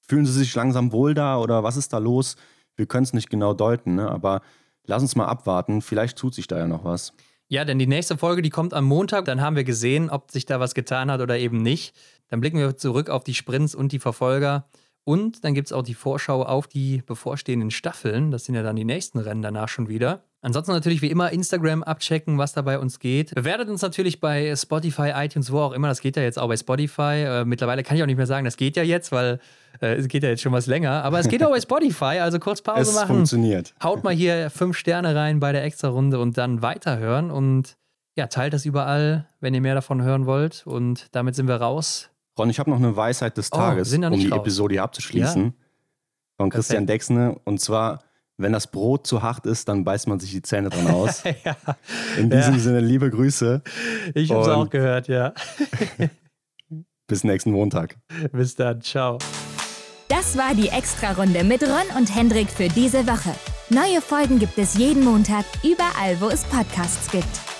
Fühlen Sie sich langsam wohl da oder was ist da los? Wir können es nicht genau deuten, ne? aber lass uns mal abwarten. Vielleicht tut sich da ja noch was. Ja, denn die nächste Folge, die kommt am Montag. Dann haben wir gesehen, ob sich da was getan hat oder eben nicht. Dann blicken wir zurück auf die Sprints und die Verfolger. Und dann gibt es auch die Vorschau auf die bevorstehenden Staffeln. Das sind ja dann die nächsten Rennen danach schon wieder. Ansonsten natürlich wie immer Instagram abchecken, was da bei uns geht. Bewertet uns natürlich bei Spotify, iTunes, wo auch immer. Das geht ja jetzt auch bei Spotify. Äh, mittlerweile kann ich auch nicht mehr sagen, das geht ja jetzt, weil es geht ja jetzt schon was länger. Aber es geht auch bei <laughs> Spotify, also kurz Pause es machen. Es funktioniert. Haut mal hier fünf Sterne rein bei der Extra-Runde und dann weiterhören. Und ja, teilt das überall, wenn ihr mehr davon hören wollt. Und damit sind wir raus. Ron, ich habe noch eine Weisheit des oh, Tages, oh, um die raus. Episode hier abzuschließen. Ja. Von Christian Perfekt. Dexne. Und zwar wenn das Brot zu hart ist, dann beißt man sich die Zähne dran aus. <laughs> ja. In diesem ja. Sinne, liebe Grüße. Ich habe es auch gehört, ja. <laughs> bis nächsten Montag. Bis dann, ciao. Das war die Extra-Runde mit Ron und Hendrik für diese Woche. Neue Folgen gibt es jeden Montag, überall, wo es Podcasts gibt.